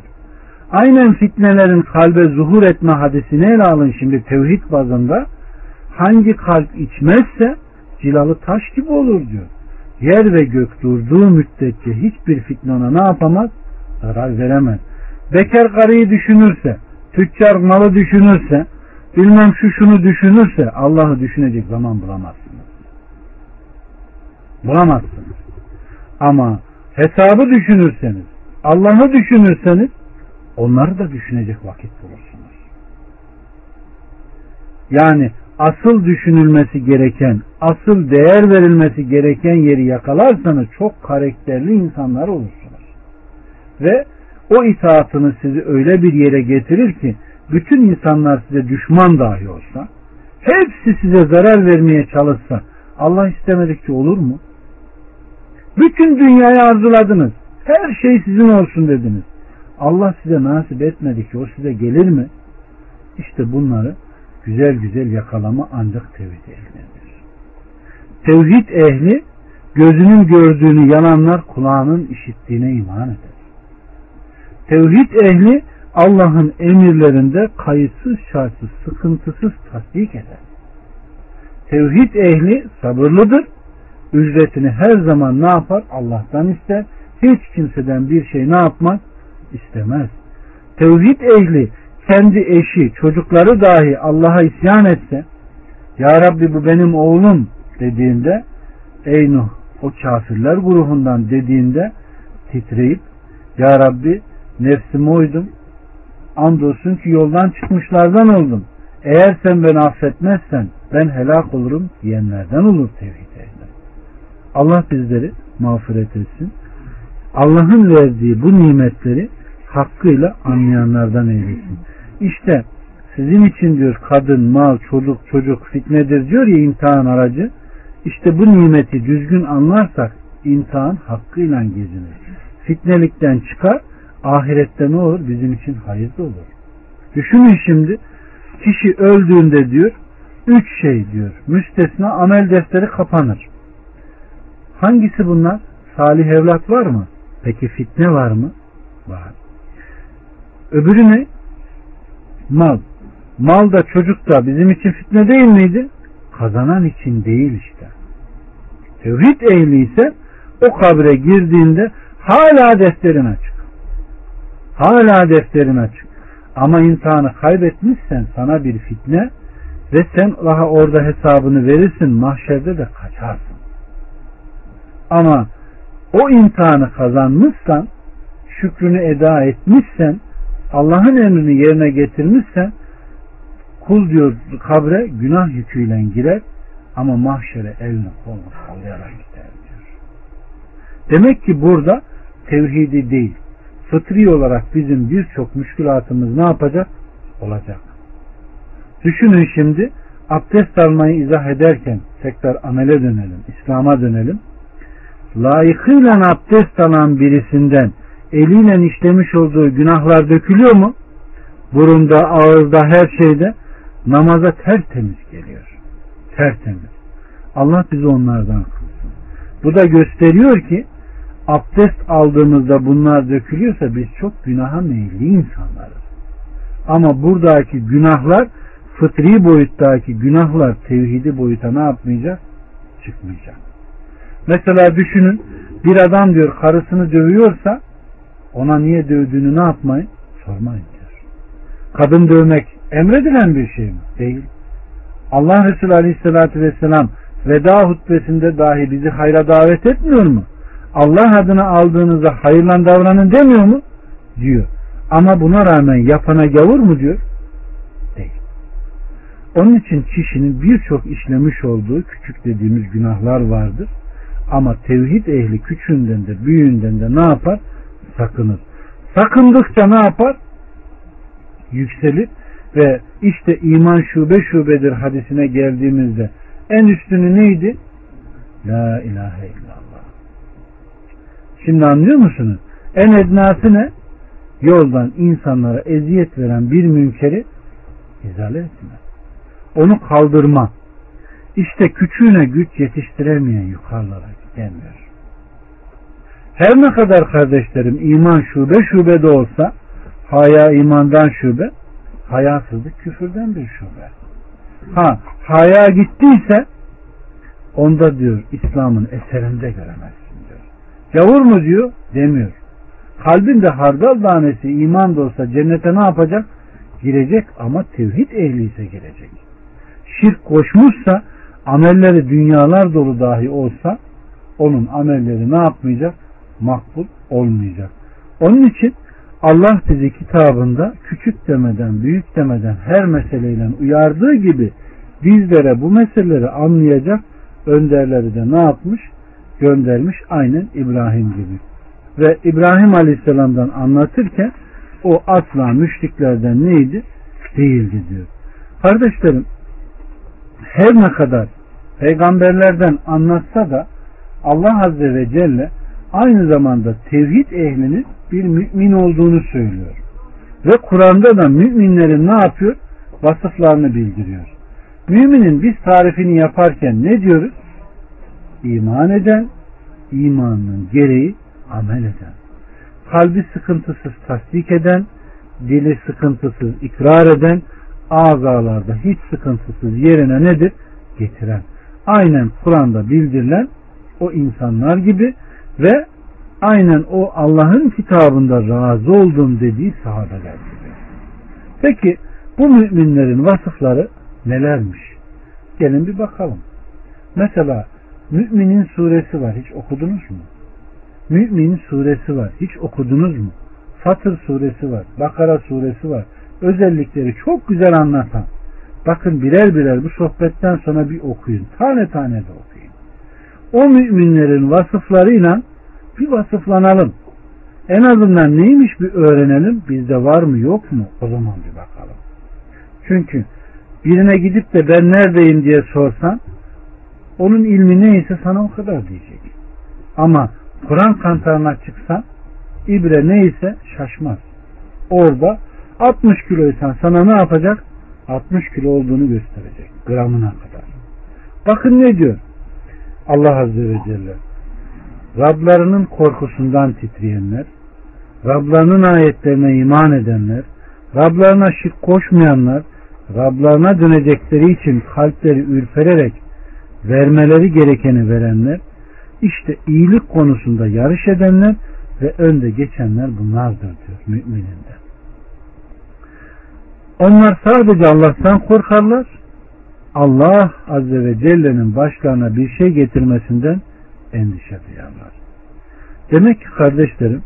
Aynen fitnelerin kalbe zuhur etme hadisini ele alın şimdi tevhid bazında. Hangi kalp içmezse cilalı taş gibi olur diyor. Yer ve gök durduğu müddetçe hiçbir fitne ona ne yapamaz? Zarar veremez. Bekar karıyı düşünürse, tüccar malı düşünürse, bilmem şu şunu düşünürse Allah'ı düşünecek zaman bulamazsınız. Bulamazsınız. Ama hesabı düşünürseniz, Allah'ı düşünürseniz onları da düşünecek vakit bulursunuz. Yani asıl düşünülmesi gereken, asıl değer verilmesi gereken yeri yakalarsanız çok karakterli insanlar olursunuz. Ve o itaatını sizi öyle bir yere getirir ki bütün insanlar size düşman dahi olsa hepsi size zarar vermeye çalışsa Allah istemedikçe olur mu? Bütün dünyayı arzuladınız. Her şey sizin olsun dediniz. Allah size nasip etmedi ki o size gelir mi? İşte bunları güzel güzel yakalama ancak tevhid ehlindedir. Tevhid ehli gözünün gördüğünü yalanlar kulağının işittiğine iman eder. Tevhid ehli Allah'ın emirlerinde kayıtsız şartsız sıkıntısız tasdik eder. Tevhid ehli sabırlıdır. Ücretini her zaman ne yapar? Allah'tan ister. Hiç kimseden bir şey ne yapmaz? istemez. Tevhid ehli kendi eşi, çocukları dahi Allah'a isyan etse Ya Rabbi bu benim oğlum dediğinde Ey Nuh o kafirler grubundan dediğinde titreyip Ya Rabbi nefsime uydum andolsun ki yoldan çıkmışlardan oldum. Eğer sen beni affetmezsen ben helak olurum diyenlerden olur tevhid ehli. Allah bizleri mağfiret etsin. Allah'ın verdiği bu nimetleri hakkıyla anlayanlardan eylesin. İşte sizin için diyor kadın, mal, çocuk, çocuk fitnedir diyor ya imtihan aracı. İşte bu nimeti düzgün anlarsak imtihan hakkıyla gezinir. Fitnelikten çıkar, ahirette ne olur? Bizim için hayırlı olur. Düşünün şimdi, kişi öldüğünde diyor, üç şey diyor, müstesna amel defteri kapanır. Hangisi bunlar? Salih evlat var mı? Peki fitne var mı? Var. Öbürü ne? Mal. Mal da çocuk da bizim için fitne değil miydi? Kazanan için değil işte. Tevhid ehli ise o kabre girdiğinde hala defterin açık. Hala defterin açık. Ama imtihanı kaybetmişsen sana bir fitne ve sen daha orada hesabını verirsin mahşerde de kaçarsın. Ama o imtihanı kazanmışsan şükrünü eda etmişsen Allah'ın emrini yerine getirmişsen kul diyor kabre günah yüküyle girer ama mahşere elini kolunu sallayarak gider diyor. Demek ki burada tevhidi değil fıtri olarak bizim birçok müşkülatımız ne yapacak? Olacak. Düşünün şimdi abdest almayı izah ederken tekrar amele dönelim, İslam'a dönelim. Layıkıyla abdest alan birisinden eliyle işlemiş olduğu günahlar dökülüyor mu? Burunda, ağızda, her şeyde namaza tertemiz geliyor. Tertemiz. Allah bizi onlardan kılsın. Bu da gösteriyor ki abdest aldığımızda bunlar dökülüyorsa biz çok günaha meyilli insanlarız. Ama buradaki günahlar fıtri boyuttaki günahlar tevhidi boyuta ne yapmayacak? Çıkmayacak. Mesela düşünün bir adam diyor karısını dövüyorsa ona niye dövdüğünü ne yapmayın? Sormayın diyor. Kadın dövmek emredilen bir şey mi? Değil. Allah Resulü Aleyhisselatü Vesselam veda hutbesinde dahi bizi hayra davet etmiyor mu? Allah adına aldığınızda hayırla davranın demiyor mu? Diyor. Ama buna rağmen yapana gavur mu diyor? Değil. Onun için kişinin birçok işlemiş olduğu küçük dediğimiz günahlar vardır. Ama tevhid ehli küçüğünden de büyüğünden de ne yapar? sakınır. Sakındıkça ne yapar? Yükselir ve işte iman şube şubedir hadisine geldiğimizde en üstünü neydi? La ilahe illallah. Şimdi anlıyor musunuz? En ednası ne? Yoldan insanlara eziyet veren bir münkeri izale etme. Onu kaldırma. İşte küçüğüne güç yetiştiremeyen yukarılara gidemiyor. Her ne kadar kardeşlerim iman şube şube de olsa haya imandan şube, hayasızlık küfürden bir şube. Ha, haya gittiyse onda diyor İslam'ın eserinde diyor. Gavur mu diyor? Demiyor. Kalbinde hardal tanesi iman da olsa cennete ne yapacak? Girecek ama tevhid ehli ise girecek. Şirk koşmuşsa amelleri dünyalar dolu dahi olsa onun amelleri ne yapmayacak? Makbul olmayacak. Onun için Allah bizi kitabında küçük demeden, büyük demeden her meseleyle uyardığı gibi bizlere bu meseleleri anlayacak önderleri de ne yapmış? Göndermiş aynen İbrahim gibi. Ve İbrahim Aleyhisselam'dan anlatırken o asla müşriklerden neydi? Değildi diyor. Kardeşlerim her ne kadar peygamberlerden anlatsa da Allah Azze ve Celle aynı zamanda tevhid ehlinin bir mümin olduğunu söylüyor. Ve Kur'an'da da müminlerin ne yapıyor? Vasıflarını bildiriyor. Müminin biz tarifini yaparken ne diyoruz? İman eden, imanının gereği amel eden. Kalbi sıkıntısız tasdik eden, dili sıkıntısız ikrar eden, azalarda hiç sıkıntısız yerine nedir? Getiren. Aynen Kur'an'da bildirilen o insanlar gibi ve aynen o Allah'ın kitabında razı olduğum dediği sahabeler gibi. Peki bu müminlerin vasıfları nelermiş? Gelin bir bakalım. Mesela Müminin suresi var. Hiç okudunuz mu? Mümin suresi var. Hiç okudunuz mu? Fatır suresi var. Bakara suresi var. Özellikleri çok güzel anlatan. Bakın birer birer bu sohbetten sonra bir okuyun. Tane tane de okuyun. O müminlerin vasıflarıyla bir vasıflanalım. En azından neymiş bir öğrenelim. Bizde var mı yok mu? O zaman bir bakalım. Çünkü birine gidip de ben neredeyim diye sorsan onun ilmi neyse sana o kadar diyecek. Ama Kur'an kantarına çıksan ibre neyse şaşmaz. Orada 60 kiloysan sana ne yapacak? 60 kilo olduğunu gösterecek. Gramına kadar. Bakın ne diyor? Allah Azze ve Celle. Rablarının korkusundan titreyenler, Rablarının ayetlerine iman edenler, Rablarına şirk koşmayanlar, Rablarına dönecekleri için kalpleri ürpererek vermeleri gerekeni verenler, işte iyilik konusunda yarış edenler ve önde geçenler bunlardır diyor mümininde. Onlar sadece Allah'tan korkarlar. Allah Azze ve Celle'nin başlarına bir şey getirmesinden endişe duyarlar. Demek ki kardeşlerim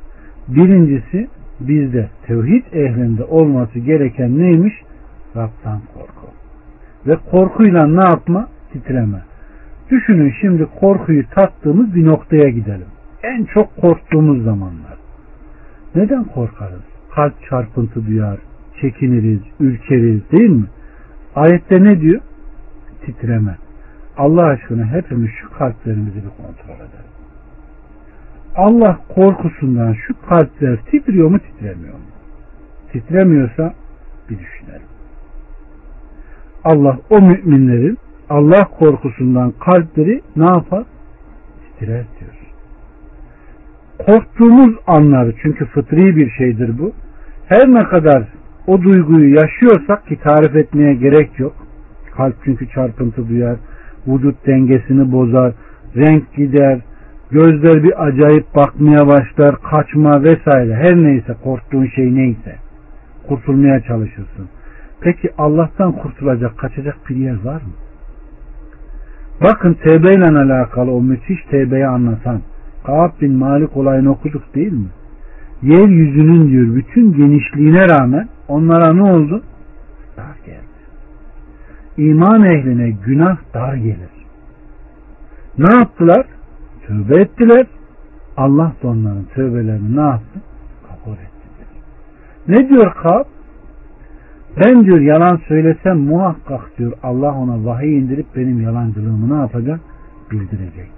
birincisi bizde tevhid ehlinde olması gereken neymiş? Rab'dan korku. Ve korkuyla ne yapma? Titreme. Düşünün şimdi korkuyu tattığımız bir noktaya gidelim. En çok korktuğumuz zamanlar. Neden korkarız? Kalp çarpıntı duyar, çekiniriz, ürkeriz değil mi? Ayette ne diyor? Titreme. Allah aşkına hepimiz şu kalplerimizi bir kontrol edelim. Allah korkusundan şu kalpler titriyor mu titremiyor mu? Titremiyorsa bir düşünelim. Allah o müminlerin Allah korkusundan kalpleri ne yapar? Titrer diyor. Korktuğumuz anları çünkü fıtri bir şeydir bu. Her ne kadar o duyguyu yaşıyorsak ki tarif etmeye gerek yok. Kalp çünkü çarpıntı duyar, vücut dengesini bozar, renk gider, gözler bir acayip bakmaya başlar, kaçma vesaire her neyse korktuğun şey neyse kurtulmaya çalışırsın. Peki Allah'tan kurtulacak, kaçacak bir yer var mı? Bakın tevbe ile alakalı o müthiş tevbeyi anlatan Kaab bin Malik olayını okuduk değil mi? Yeryüzünün diyor bütün genişliğine rağmen onlara ne oldu? Dar geldi. İman ehline günah dar gelir. Ne yaptılar? Tövbe ettiler. Allah da onların tövbelerini ne yaptı? Kabul etti. Ne diyor Kab? Ben diyor yalan söylesem muhakkak diyor Allah ona vahiy indirip benim yalancılığımı ne yapacak? Bildirecek.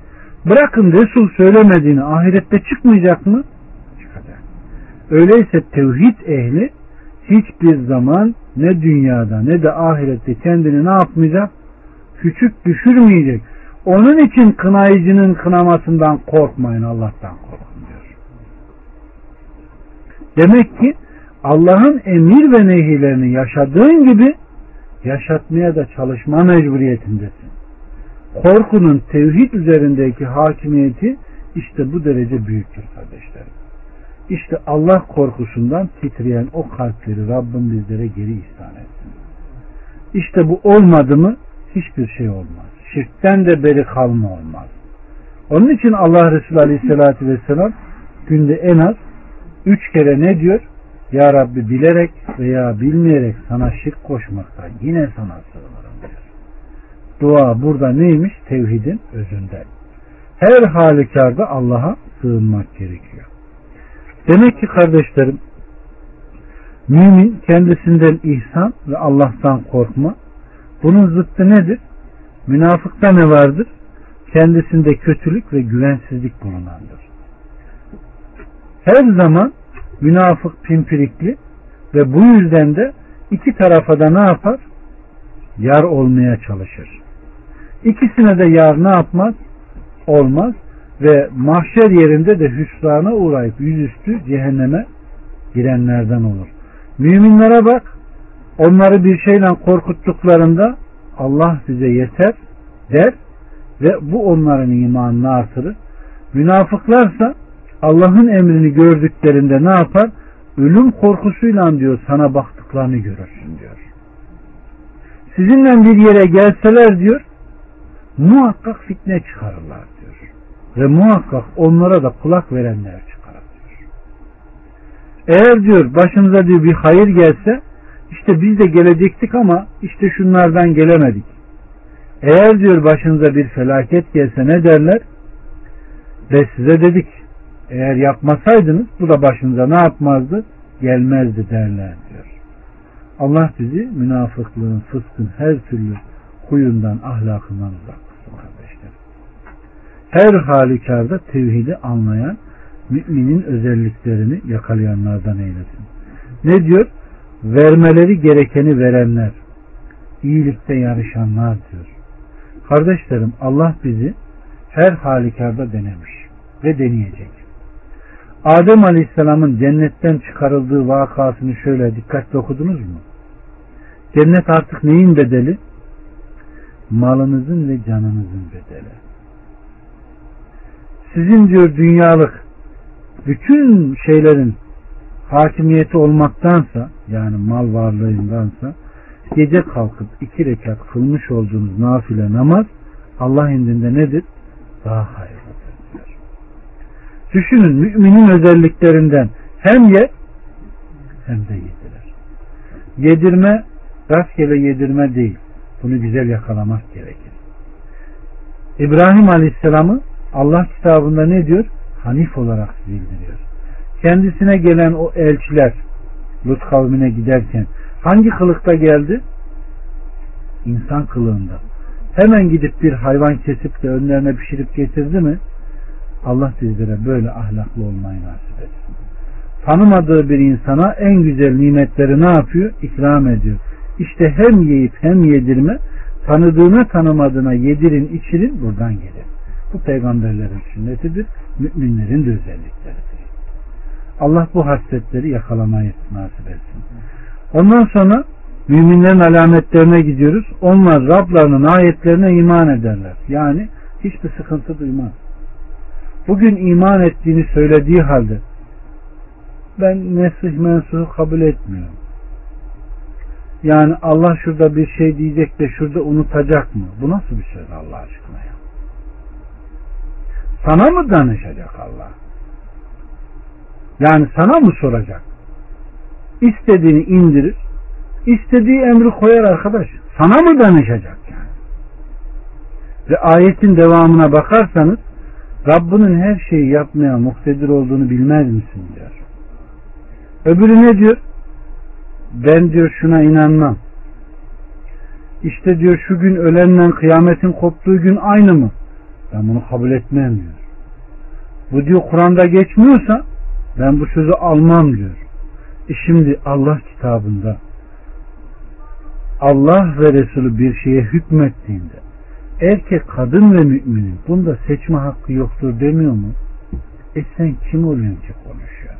Bırakın Resul söylemediğini ahirette çıkmayacak mı? Çıkacak. Öyleyse tevhid ehli hiçbir zaman ne dünyada ne de ahirette kendini ne yapmayacak? Küçük düşürmeyecek. Onun için kınayıcının kınamasından korkmayın Allah'tan korkun diyor. Demek ki Allah'ın emir ve nehilerini yaşadığın gibi yaşatmaya da çalışma mecburiyetindesin. Korkunun tevhid üzerindeki hakimiyeti işte bu derece büyüktür kardeşlerim. İşte Allah korkusundan titreyen o kalpleri Rabbim bizlere geri ihsan etsin. İşte bu olmadı mı hiçbir şey olmaz. Şirkten de beri kalma olmaz. Onun için Allah Resulü Aleyhisselatü Vesselam günde en az üç kere ne diyor? Ya Rabbi bilerek veya bilmeyerek sana şirk koşmaktan yine sana sığınırım diyor. Dua burada neymiş? Tevhidin özünde. Her halükarda Allah'a sığınmak gerekiyor. Demek ki kardeşlerim mümin kendisinden ihsan ve Allah'tan korkma. Bunun zıttı nedir? Münafıkta ne vardır? Kendisinde kötülük ve güvensizlik bulunandır. Her zaman münafık pimpirikli ve bu yüzden de iki tarafa da ne yapar? Yar olmaya çalışır. İkisine de yar ne yapmaz? Olmaz ve mahşer yerinde de hüsrana uğrayıp yüzüstü cehenneme girenlerden olur. Müminlere bak onları bir şeyle korkuttuklarında Allah bize yeter der ve bu onların imanını artırır. Münafıklarsa Allah'ın emrini gördüklerinde ne yapar? Ölüm korkusuyla diyor sana baktıklarını görürsün diyor. Sizinle bir yere gelseler diyor muhakkak fitne çıkarırlar diyor. Ve muhakkak onlara da kulak verenler çıkarır diyor. Eğer diyor başınıza diyor bir hayır gelse işte biz de gelecektik ama işte şunlardan gelemedik. Eğer diyor başınıza bir felaket gelse ne derler? Ve size dedik eğer yapmasaydınız bu da başınıza ne yapmazdı? Gelmezdi derler diyor. Allah bizi münafıklığın, fıskın her türlü huyundan, ahlakından uzak kılsın kardeşler. Her halükarda tevhidi anlayan, müminin özelliklerini yakalayanlardan eylesin. Ne diyor? Vermeleri gerekeni verenler, iyilikte yarışanlar diyor. Kardeşlerim Allah bizi her halükarda denemiş ve deneyecek. Adem Aleyhisselam'ın cennetten çıkarıldığı vakasını şöyle dikkatli okudunuz mu? Cennet artık neyin bedeli? Malınızın ve canınızın bedeli. Sizin diyor dünyalık bütün şeylerin hakimiyeti olmaktansa yani mal varlığındansa gece kalkıp iki rekat kılmış olduğunuz nafile namaz Allah indinde nedir? Daha hayırlı. Düşünün müminin özelliklerinden hem ye hem de yediler. Yedirme rastgele yedirme değil. Bunu güzel yakalamak gerekir. İbrahim Aleyhisselam'ı Allah kitabında ne diyor? Hanif olarak bildiriyor. Kendisine gelen o elçiler Lut kavmine giderken hangi kılıkta geldi? İnsan kılığında. Hemen gidip bir hayvan kesip de önlerine pişirip getirdi mi? Allah bizlere böyle ahlaklı olmayı nasip etsin. Tanımadığı bir insana en güzel nimetleri ne yapıyor? İkram ediyor. İşte hem yiyip hem yedirme tanıdığına tanımadığına yedirin içirin buradan gelir. Bu peygamberlerin sünnetidir. Müminlerin de özellikleridir. Allah bu hasletleri yakalamayı nasip etsin. Ondan sonra müminlerin alametlerine gidiyoruz. Onlar Rablarının ayetlerine iman ederler. Yani hiçbir sıkıntı duymaz bugün iman ettiğini söylediği halde ben nesih mensuhu kabul etmiyorum. Yani Allah şurada bir şey diyecek de şurada unutacak mı? Bu nasıl bir söz Allah aşkına ya? Sana mı danışacak Allah? Yani sana mı soracak? İstediğini indirir, istediği emri koyar arkadaş. Sana mı danışacak yani? Ve ayetin devamına bakarsanız Rabbinin her şeyi yapmaya muktedir olduğunu bilmez misin diyor. Öbürü ne diyor? Ben diyor şuna inanmam. İşte diyor şu gün ölenle kıyametin koptuğu gün aynı mı? Ben bunu kabul etmem diyor. Bu diyor Kur'an'da geçmiyorsa ben bu sözü almam diyor. E şimdi Allah kitabında Allah ve Resulü bir şeye hükmettiğinde erkek, kadın ve müminin bunda seçme hakkı yoktur demiyor mu? E sen kim oluyorsun ki konuşuyor?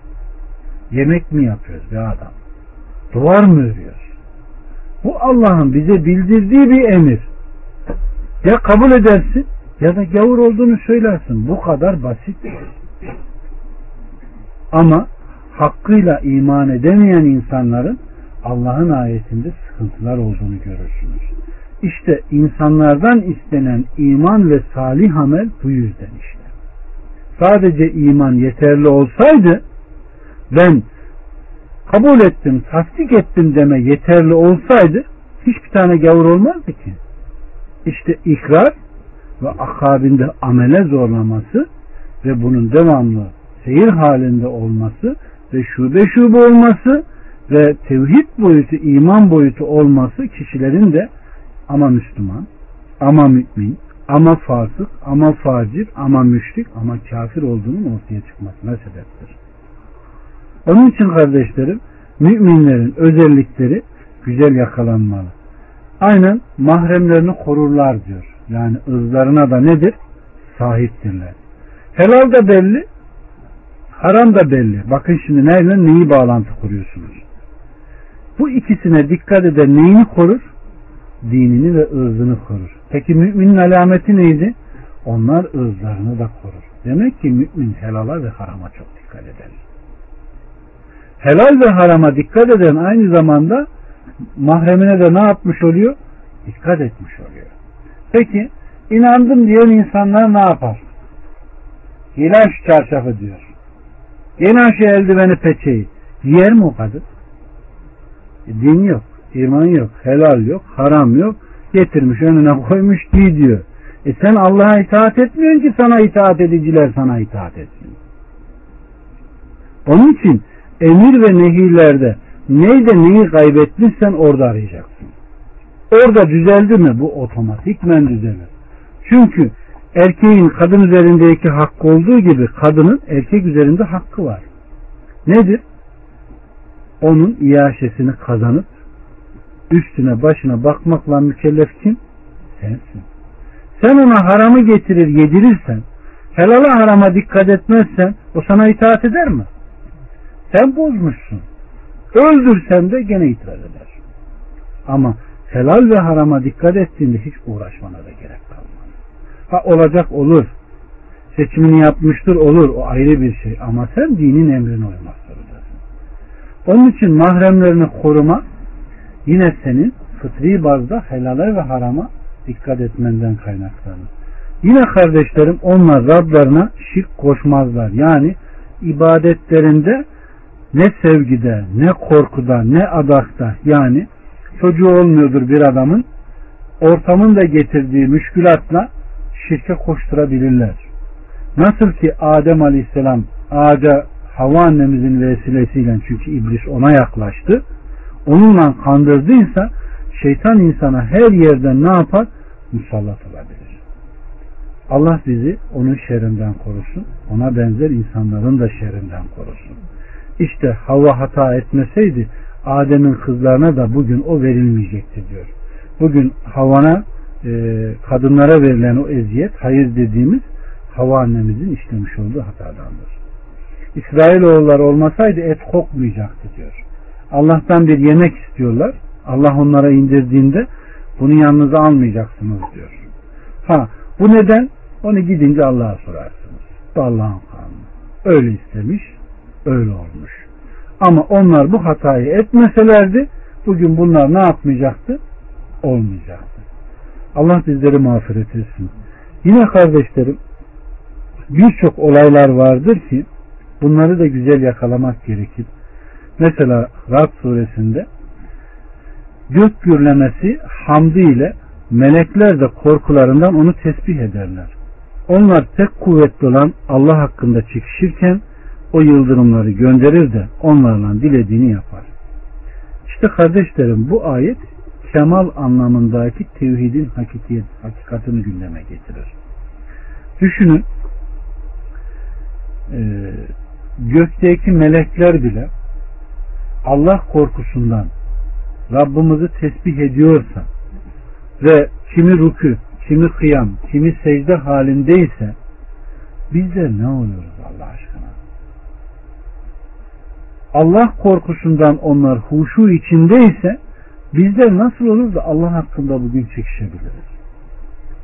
Yemek mi yapıyoruz be adam? Duvar mı örüyoruz? Bu Allah'ın bize bildirdiği bir emir. Ya kabul edersin ya da gavur olduğunu söylersin. Bu kadar basit. Ama hakkıyla iman edemeyen insanların Allah'ın ayetinde sıkıntılar olduğunu görürsünüz. İşte insanlardan istenen iman ve salih amel bu yüzden işte. Sadece iman yeterli olsaydı ben kabul ettim, tasdik ettim deme yeterli olsaydı hiçbir tane gavur olmazdı ki. İşte ikrar ve akabinde amele zorlaması ve bunun devamlı seyir halinde olması ve şube şube olması ve tevhid boyutu, iman boyutu olması kişilerin de ama Müslüman, ama mümin, ama fasık, ama facir, ama müşrik, ama kafir olduğunun ortaya çıkmasına sebeptir. Onun için kardeşlerim, müminlerin özellikleri güzel yakalanmalı. Aynen mahremlerini korurlar diyor. Yani ızlarına da nedir? Sahiptirler. Helal da belli, haram da belli. Bakın şimdi neyle neyi bağlantı kuruyorsunuz? Bu ikisine dikkat eden neyini korur? Dinini ve ırzını korur. Peki müminin alameti neydi? Onlar ırzlarını da korur. Demek ki mümin helala ve harama çok dikkat eder. Helal ve harama dikkat eden aynı zamanda mahremine de ne yapmış oluyor? Dikkat etmiş oluyor. Peki inandım diyen insanlar ne yapar? Giyen şu çarşafı diyor. Giyen şu eldiveni peçeyi. Giyer mi o kadın? E, din yok, iman yok, helal yok, haram yok. Getirmiş önüne koymuş giy diyor. E sen Allah'a itaat etmiyorsun ki sana itaat ediciler sana itaat etsin. Onun için emir ve nehirlerde neyde neyi kaybetmişsen orada arayacaksın. Orada düzeldi mi bu otomatikmen düzelir. Çünkü erkeğin kadın üzerindeki hakkı olduğu gibi kadının erkek üzerinde hakkı var. Nedir? Onun iaşesini kazanıp üstüne başına bakmakla mükellef kim? Sensin. Sen ona haramı getirir yedirirsen helala harama dikkat etmezsen o sana itaat eder mi? Sen bozmuşsun. Öldürsen de gene itiraz eder. Ama helal ve harama dikkat ettiğinde hiç uğraşmana da gerek kalmaz. Ha olacak olur. Seçimini yapmıştır olur. O ayrı bir şey. Ama sen dinin emrine uymak zorundasın. Onun için mahremlerini koruma yine senin fıtri bazda helale ve harama dikkat etmenden kaynaklanır. Yine kardeşlerim onlar Rablarına şirk koşmazlar. Yani ibadetlerinde ne sevgide, ne korkuda, ne adakta yani çocuğu olmuyordur bir adamın ortamın da getirdiği müşkülatla şirke koşturabilirler. Nasıl ki Adem Aleyhisselam ağaca Hava annemizin vesilesiyle çünkü iblis ona yaklaştı. Onunla kandırdıysa şeytan insana her yerden ne yapar? Musallat olabilir. Allah bizi onun şerrinden korusun. Ona benzer insanların da şerrinden korusun. İşte hava hata etmeseydi Adem'in kızlarına da bugün o verilmeyecekti diyor. Bugün havana e, kadınlara verilen o eziyet hayır dediğimiz hava annemizin işlemiş olduğu hatadandır. İsrailoğulları olmasaydı et kokmayacaktı diyor. Allah'tan bir yemek istiyorlar. Allah onlara indirdiğinde bunu yanınıza almayacaksınız diyor. Ha bu neden? Onu gidince Allah'a sorarsınız. Bu Allah'ın kanunu. Öyle istemiş, öyle olmuş. Ama onlar bu hatayı etmeselerdi bugün bunlar ne yapmayacaktı? Olmayacaktı. Allah bizleri mağfiret etsin. Yine kardeşlerim birçok olaylar vardır ki bunları da güzel yakalamak gerekir. Mesela Rab suresinde gök gürlemesi hamdi ile melekler de korkularından onu tesbih ederler. Onlar tek kuvvetli olan Allah hakkında çekişirken o yıldırımları gönderir de onlarla dilediğini yapar. İşte kardeşlerim bu ayet kemal anlamındaki tevhidin hakikiyet, hakikatini gündeme getirir. Düşünün gökteki melekler bile Allah korkusundan Rabbimizi tesbih ediyorsa ve kimi rükü, kimi kıyam, kimi secde halindeyse bizler ne oluyoruz Allah aşkına? Allah korkusundan onlar huşu içindeyse bizler nasıl olur da Allah hakkında bugün çekişebiliriz?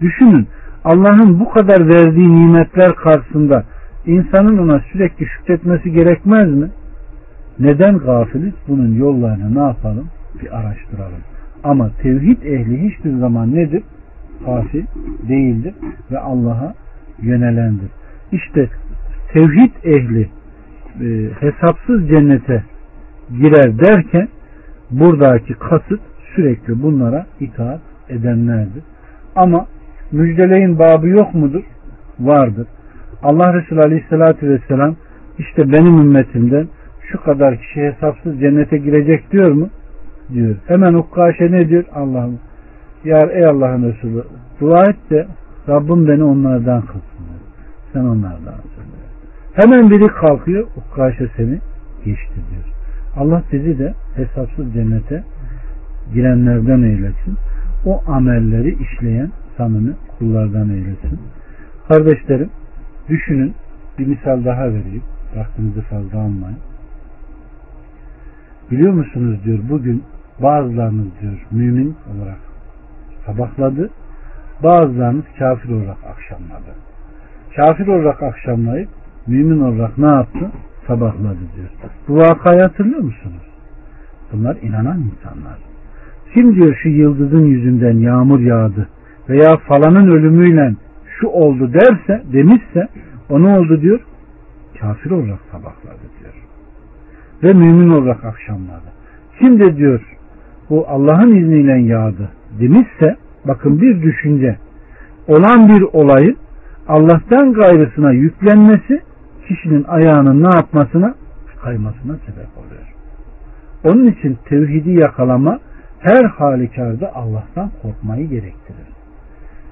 Düşünün Allah'ın bu kadar verdiği nimetler karşısında insanın ona sürekli şükretmesi gerekmez mi? Neden gafiliz? Bunun yollarını ne yapalım? Bir araştıralım. Ama tevhid ehli hiçbir zaman nedir? Gafil değildir ve Allah'a yönelendir. İşte tevhid ehli e, hesapsız cennete girer derken buradaki kasıt sürekli bunlara itaat edenlerdir. Ama müjdeleyin babı yok mudur? Vardır. Allah Resulü Aleyhisselatü Vesselam işte benim ümmetimden şu kadar kişi hesapsız cennete girecek diyor mu? Diyor. Hemen Ukkaşe ne diyor? Allah'ım ya ey Allah'ın Resulü dua et de Rabbim beni onlardan kılsın. Sen onlardan söyle. Hemen biri kalkıyor Ukkaşe seni geçti diyor. Allah bizi de hesapsız cennete girenlerden eylesin. O amelleri işleyen samimi kullardan eylesin. Kardeşlerim düşünün bir misal daha vereyim. Vaktinizi fazla almayın. Biliyor musunuz diyor bugün bazılarınız diyor mümin olarak sabahladı. Bazılarınız kafir olarak akşamladı. Kafir olarak akşamlayıp mümin olarak ne yaptı? Sabahladı diyor. Bu vakayı hatırlıyor musunuz? Bunlar inanan insanlar. Kim diyor şu yıldızın yüzünden yağmur yağdı veya falanın ölümüyle şu oldu derse demişse o ne oldu diyor? Kafir olarak sabahladı diyor. Ve mümin olarak akşamladı. Kim de diyor bu Allah'ın izniyle yağdı demişse bakın bir düşünce olan bir olayın Allah'tan gayrısına yüklenmesi kişinin ayağının ne yapmasına kaymasına sebep oluyor. Onun için tevhidi yakalama her halükarda Allah'tan korkmayı gerektirir.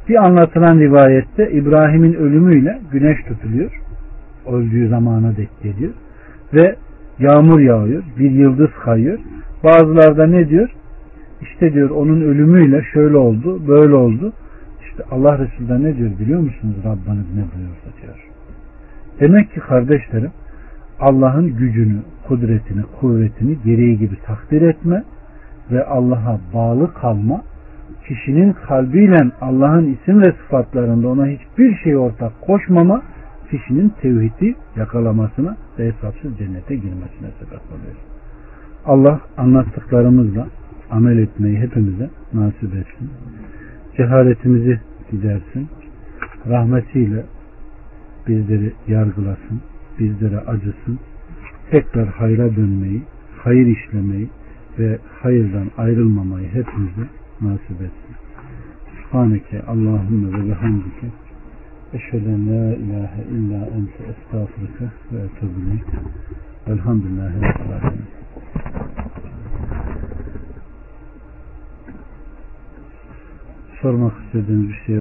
Bir anlatılan rivayette İbrahim'in ölümüyle güneş tutuluyor. Öldüğü zamana dek geliyor. Ve yağmur yağıyor. Bir yıldız kayıyor. Bazılarda ne diyor? İşte diyor onun ölümüyle şöyle oldu, böyle oldu. İşte Allah Resulü ne diyor biliyor musunuz? Rabbiniz ne buyurdu diyor. Demek ki kardeşlerim Allah'ın gücünü, kudretini, kuvvetini gereği gibi takdir etme ve Allah'a bağlı kalma kişinin kalbiyle Allah'ın isim ve sıfatlarında ona hiçbir şey ortak koşmama kişinin tevhidi yakalamasına hesapsız cennete girmesine sebep oluyor. Allah anlattıklarımızla amel etmeyi hepimize nasip etsin. Cehaletimizi gidersin. Rahmetiyle bizleri yargılasın. Bizlere acısın. Tekrar hayra dönmeyi, hayır işlemeyi ve hayırdan ayrılmamayı hepimize nasip etsin. Subhaneke Allahümme ve bihamdike Eşheden la ilahe illa ente estağfurike ve etubile. Elhamdülillahi Rabbil Alemin. Sormak istediğiniz bir şey